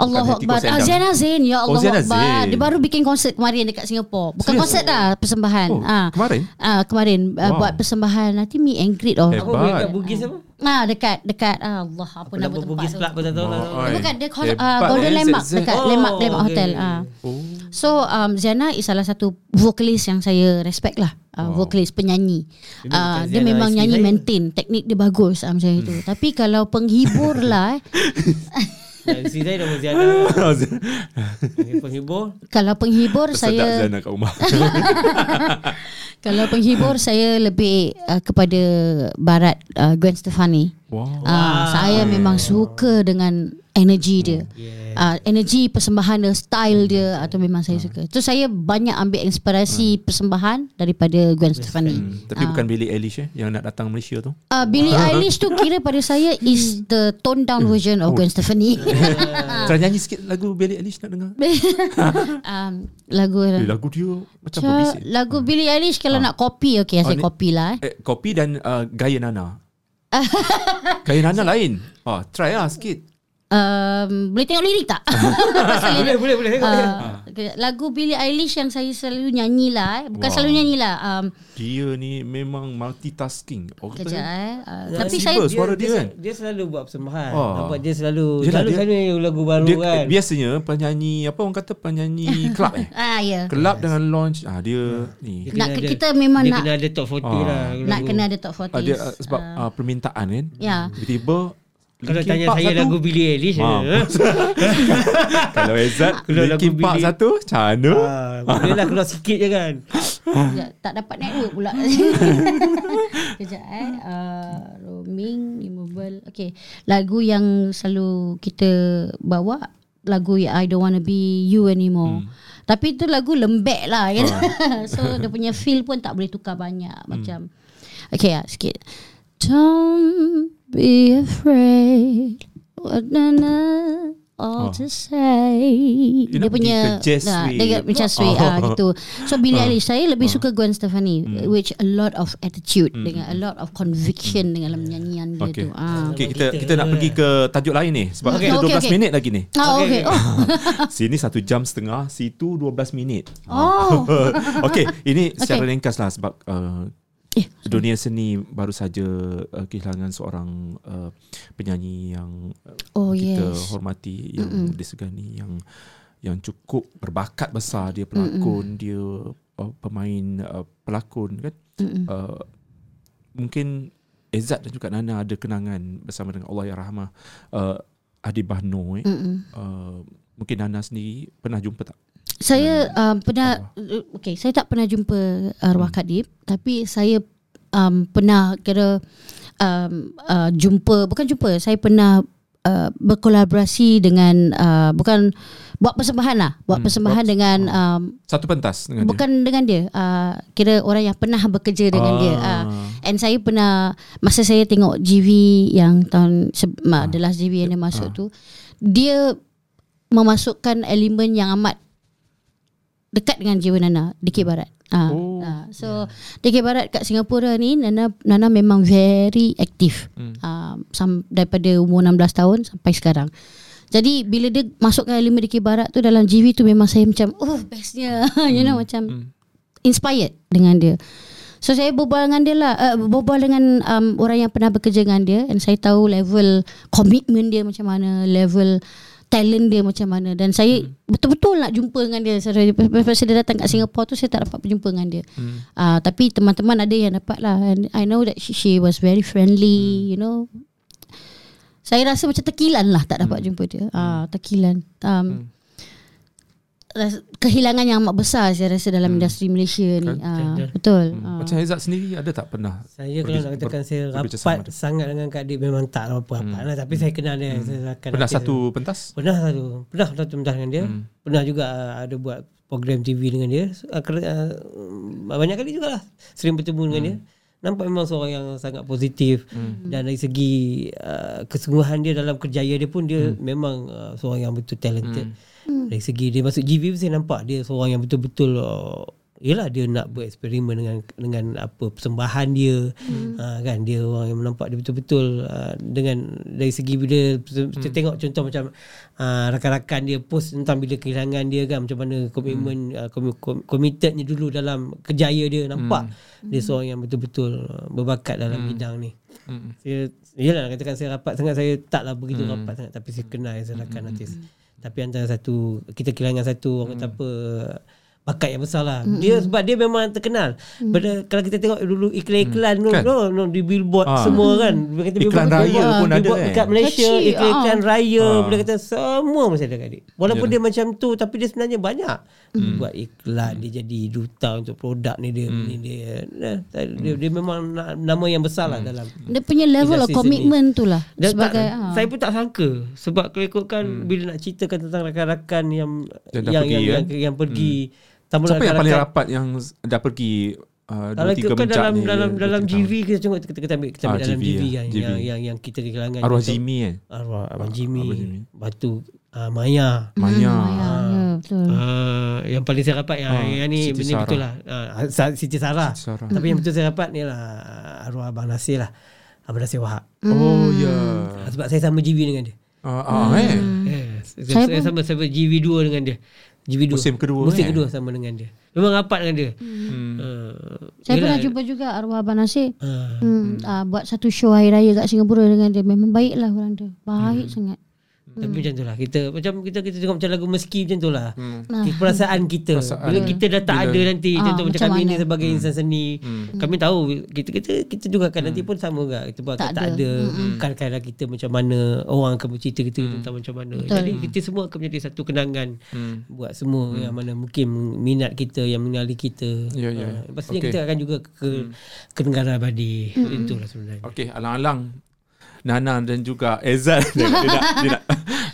Allah Akbar. Ziana Zain. Ya Oh, Allah Ziana Akbar. Dia baru bikin konsert kemarin dekat Singapura. Bukan Serius? konsert dah, persembahan. Oh, Ah. kemarin? Ah, kemarin ah, Wow. buat persembahan nanti meet and greet oh. Eh, Apa Hebat. boleh kat Bugis apa? Ah dekat dekat ah, Allah apa, nama Nama tempat Bugis tu. Club pun tak tahu lah. Oh, Bukan dia uh, Golden eh, Landmark dekat Oh, Landmark Landmark okay. Hotel. Ah. Oh. So um, Ziana is salah satu vokalis yang saya respect lah. Uh, Wow. Vokalis penyanyi. Ini Uh, dia Ziana memang nyanyi saya. maintain. Teknik dia bagus uh, macam itu. Tapi kalau penghibur lah isteri saya nama Ziana. Penghibur. kalau penghibur Sedap saya Zana kat rumah. kalau penghibur saya lebih uh, kepada barat uh, Gwen Stefani. wow. Uh, saya memang suka dengan energi dia. Yeah. Uh, energi persembahan dia, style dia atau memang saya suka. Tu saya banyak ambil inspirasi persembahan daripada Gwen Stefani. Hmm, tapi bukan Billie Eilish eh yang nak datang Malaysia tu. Uh, Billie Eilish tu kira pada saya is the toned down version of Gwen Stefani. Try nyanyi sikit lagu Billie Eilish nak dengar. um, lagu Eh, lagu dia macam Ca- berbisik. lagu Billie Eilish kalau nak copy okay Oh, saya copy lah eh. Eh, kopi dan uh, gaya Nana. gaya Nana lain. Ah, try lah sikit. Um, boleh tengok lirik tak? Boleh, boleh, boleh. Tengok. Uh, kejap. lagu Billie Eilish yang saya selalu nyanyi lah eh. Bukan Wah. selalu nyanyi lah um, Dia ni memang multitasking. Oh, Kejap eh uh, Nah, Tapi saya suara dia kan? Dia selalu buat persembahan. Oh. Nampak dia selalu Yelah, selalu dia- selalu lagu baru Dia kan. biasanya penyanyi apa orang kata penyanyi club eh. Ah ya Club dengan launch ah dia ni. Dia Nak ada- kita memang dia nak kena ada top 40 Ah. lah. Nak lagu. kena ada top 40 Ah, dia uh, sebab uh, permintaan kan. Ya. Tiba-tiba Kalau Linkin tanya Park saya satu. lagu Billie Eilish Ah. eh, Kalau Ezad Kalau lagu Linkin Park Billie- satu Macam mana ah, Boleh lah keluar sikit je kan. Kejap, tak dapat network pula. Kejap eh. Uh, roaming, removal. Okay. Lagu yang selalu kita bawa, lagu yang I Don't Wanna Be You Anymore. Hmm. Tapi tu lagu lembek lah kan. so dia punya feel pun tak boleh tukar banyak. Macam. Okay lah sikit. Don't be afraid. What na na all Oh. to say. nah, way. dia macam sway Oh. ah gitu. So Billie Eilish saya lebih suka Gwen Stefani which a lot of attitude dengan a lot of conviction dengan dalam nyanyian dia Okay. tu. Ah. Okay, kita kita nak pergi ke tajuk lain ni sebab Okay, kita 12 okay, okay. minit lagi ni. Ah, Okay, okay. okay. Oh. Sini satu jam setengah, situ 12 minit. Oh. okay, ini secara ringkas lah sebab uh, Eh, dunia seni baru saja uh, kehilangan seorang uh, penyanyi yang uh, Oh, kita yes. hormati yang Mm-mm. disegani yang yang cukup berbakat besar dia pelakon Mm-mm. dia uh, pemain uh, pelakon kan uh, mungkin Ezad dan juga Nana ada kenangan bersama dengan Allah yang rahmah uh, Adi Bahno eh. uh, mungkin Nana sendiri pernah jumpa tak Saya um, pernah okay, saya tak pernah jumpa arwah Kadip tapi saya um, pernah kira um, uh, jumpa bukan jumpa saya pernah uh, berkolaborasi dengan uh, bukan buat persembahan lah buat Hmm, persembahan buat- dengan um, satu pentas dengan bukan dengan dia uh, kira orang yang pernah bekerja dengan Ah. dia uh, and saya pernah masa saya tengok GV yang tahun se- ah. the last GV yang dia masuk Ah. tu dia memasukkan elemen yang amat dekat dengan jiwa Nana DK Barat. Ah, Oh, ah, so DK Barat kat Singapura ni Nana Nana memang very aktif Hmm. ah, sam, daripada umur 16 tahun sampai sekarang. Jadi bila dia masukkan elemen DK Barat tu dalam GV tu memang saya macam oh bestnya. You know macam Hmm. inspired dengan dia. So saya berbual dengan dia lah. Uh, Berbual dengan um, orang yang pernah bekerja dengan dia. And saya tahu level komitmen dia macam mana Level talent dia macam mana Dan saya hmm. betul-betul nak jumpa dengan dia Saya- Lepas dia datang kat Singapore tu Saya tak dapat berjumpa dengan dia hmm. uh, Tapi teman-teman ada yang dapat lah And I know that she, she was very friendly hmm. You know Saya rasa macam tekilan lah Tak dapat hmm. jumpa dia uh, Tekilan um, hmm. Kehilangan yang amat besar Saya rasa dalam hmm. industri Malaysia ni Kan? uh, Betul. Betul Hmm. uh. Macam Ezad sendiri ada tak pernah? Saya kalau nak katakan saya rapat sangat dengan Kak Dip memang tak apa-apa lah. Tapi saya kenal dia. Saya akan Pernah satu pentas? Pernah satu Pernah satu mentah dengan dia Hmm. Pernah juga uh, ada buat program TV dengan dia uh, uh, Banyak kali jugalah Sering bertemu dengan dia Nampak memang seorang yang sangat positif Dan dari segi uh, Kesungguhan dia dalam kerjaya dia pun Dia memang uh, seorang yang betul talented Dari segi dia masuk GV pun saya nampak Dia seorang yang betul-betul uh, Yelah dia nak bereksperimen dengan dengan apa persembahan dia hmm. ha, kan dia orang yang nampak dia betul-betul uh, dengan dari segi bila kita hmm. tengok contoh macam uh, rakan-rakan dia post tentang bila kehilangan dia kan macam mana komitmen hmm. uh, kom- committednya dulu dalam kejaya dia nampak hmm. dia seorang yang betul-betul uh, berbakat dalam hmm. bidang ni. Hmm. Saya yalah nak katakan saya rapat sangat saya taklah begitu hmm. rapat sangat tapi saya kenal saya rakan hmm. artis. Tapi antara satu kita kehilangan satu orang kata apa bakat yang besar lah. Mm-hmm. Dia sebab dia memang terkenal. Mm. Pada kalau kita tengok dulu iklan-iklan mm. kan? no, no, di billboard ah. semua kan. Dia kata iklan billboard, raya billboard, pun ada billboard kan. Dekat Malaysia Kecil, iklan-iklan ah. raya Ah. boleh kata semua masih ada kat dia. Walaupun Yalah. dia macam tu tapi dia sebenarnya banyak. Mm. Buat iklan dia jadi duta untuk produk ni dia Hmm. ni dia. Dia, dia, dia memang na- nama yang besar lah dalam Dia punya level of commitment tu lah dan sebagai tak, ah. saya pun tak sangka sebab kalau ikutkan hmm. bila nak ceritakan tentang rakan-rakan yang Yang yang pergi, yang, yang, yang pergi Siapa yang paling rakan-rakan- rapat yang dah pergi uh, dua tiga mencak dalam ni? dalam dia- dalam GV kita tengok kita, kita ambil kita ambil Ah, dalam GV, GV ya. kan GV. yang yang yang kita kehilangan Arwah Contoh- Jimmy kan? arwah abang Jimmy, Abang Jimmy. batu uh, Maya Maya. ya, ya, betul. Uh, yang paling saya rapat yang, Ah, yang ni Siti Sarah. betul lah uh, Siti Sarah. Siti Sarah. Tapi yang betul saya rapat ni lah arwah Abang Nasir lah. Abang Nasir Wahab. Oh ya. Sebab saya sama GV dengan dia. Ah, ah, eh. Yes. Hmm. Saya Saya, saya sama sama GV2 dengan dia. GV2. Musim kedua, Musim eh? kedua sama dengan dia. Memang rapat dengan dia. Hmm. Uh, Saya yelah, pernah jumpa juga arwah Abang Nasir. Uh, Hmm, ah, buat satu show hari raya kat Singapura dengan dia. Memang baik lah orang dia. Baik sangat. Tapi macam tu lah kita macam kita kita tengok macam lagu meski macam tu lah. Hmm. Ah. Perasaan kita Perasaan. bila kita dah tak Bila- ada nanti Ah, contoh macam macam kami ni sebagai insan seni. Kami tahu kita kita kita juga kan Hmm. nanti pun sama juga kita buat tak, Tak ada. ada. Bukan kadang kita macam mana orang akan bercerita kita Hmm. tentang macam mana. Betul. Jadi kita semua akan menjadi satu kenangan Hmm. buat semua yang mana mungkin minat kita yang mengenali kita. Ya, ya. Ah, pastinya Okey. kita akan juga ke ke negara abadi. Itulah sebenarnya. Okey, alang-alang Nana dan juga Ezal dia, dia nak dia nak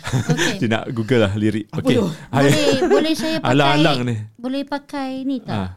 Okey. dia nak Google lah lirik. Okey. Boleh boleh saya pakai Alang-alang ni. Boleh pakai ni tak? Ah.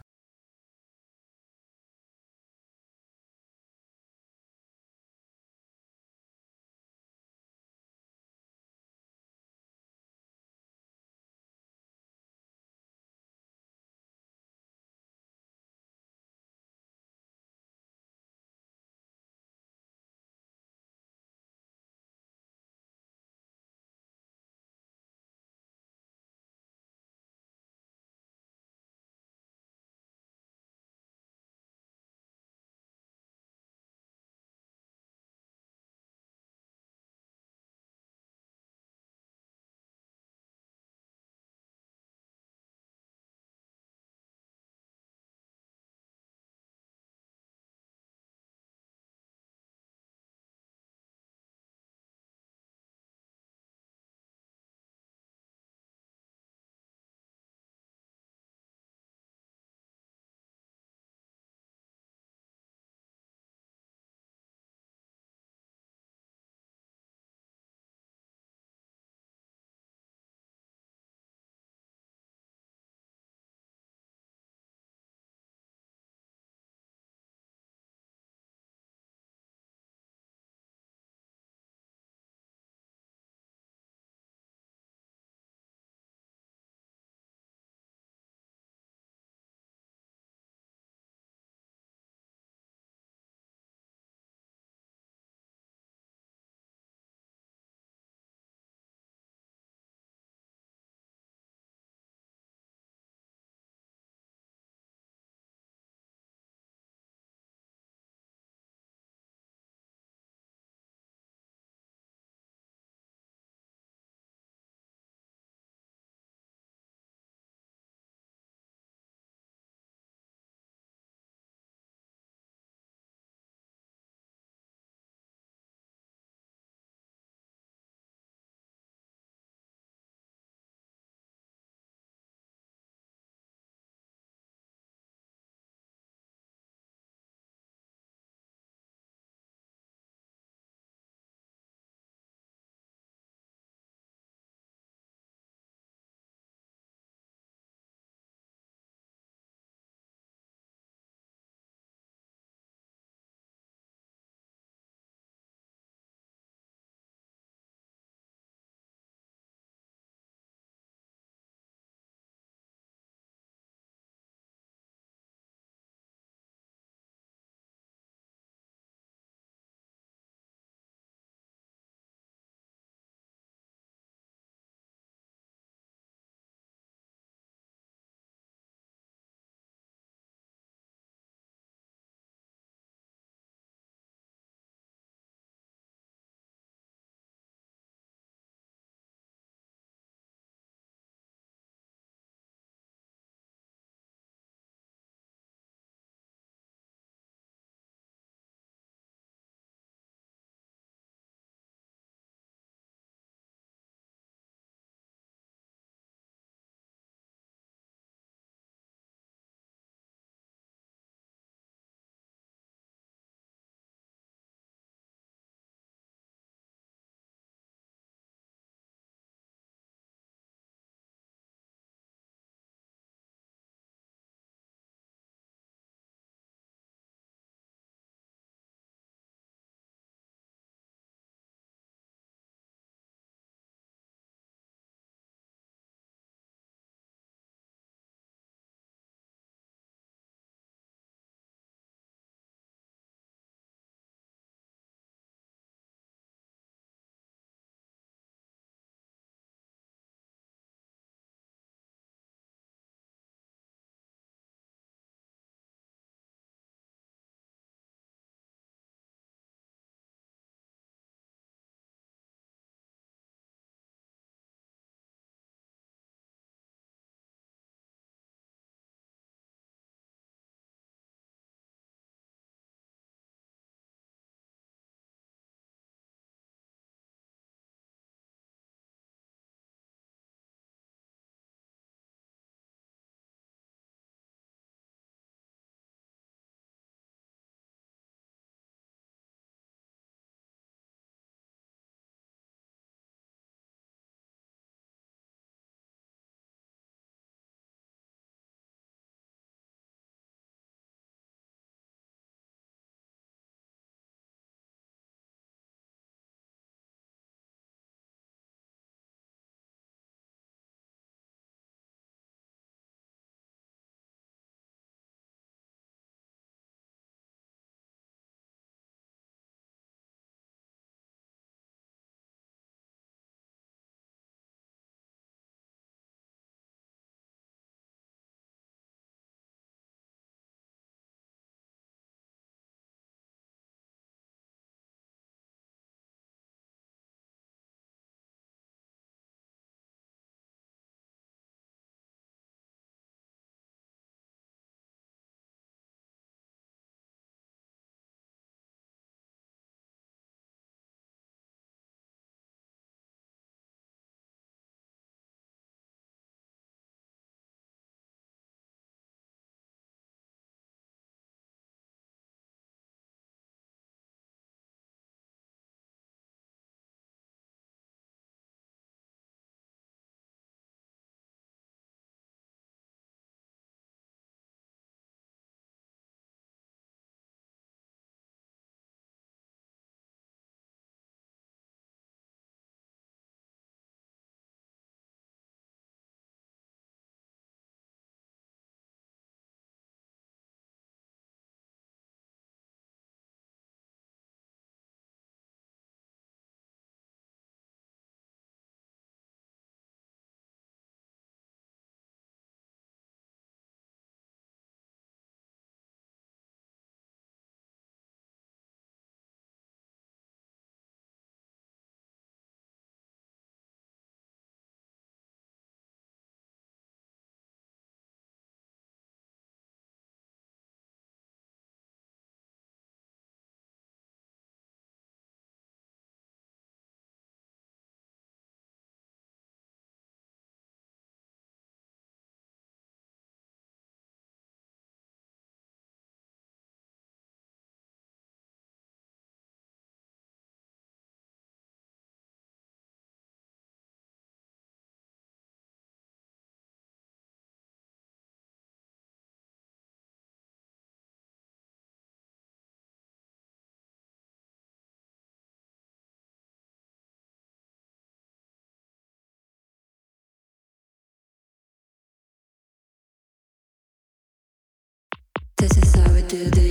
This is how we do this.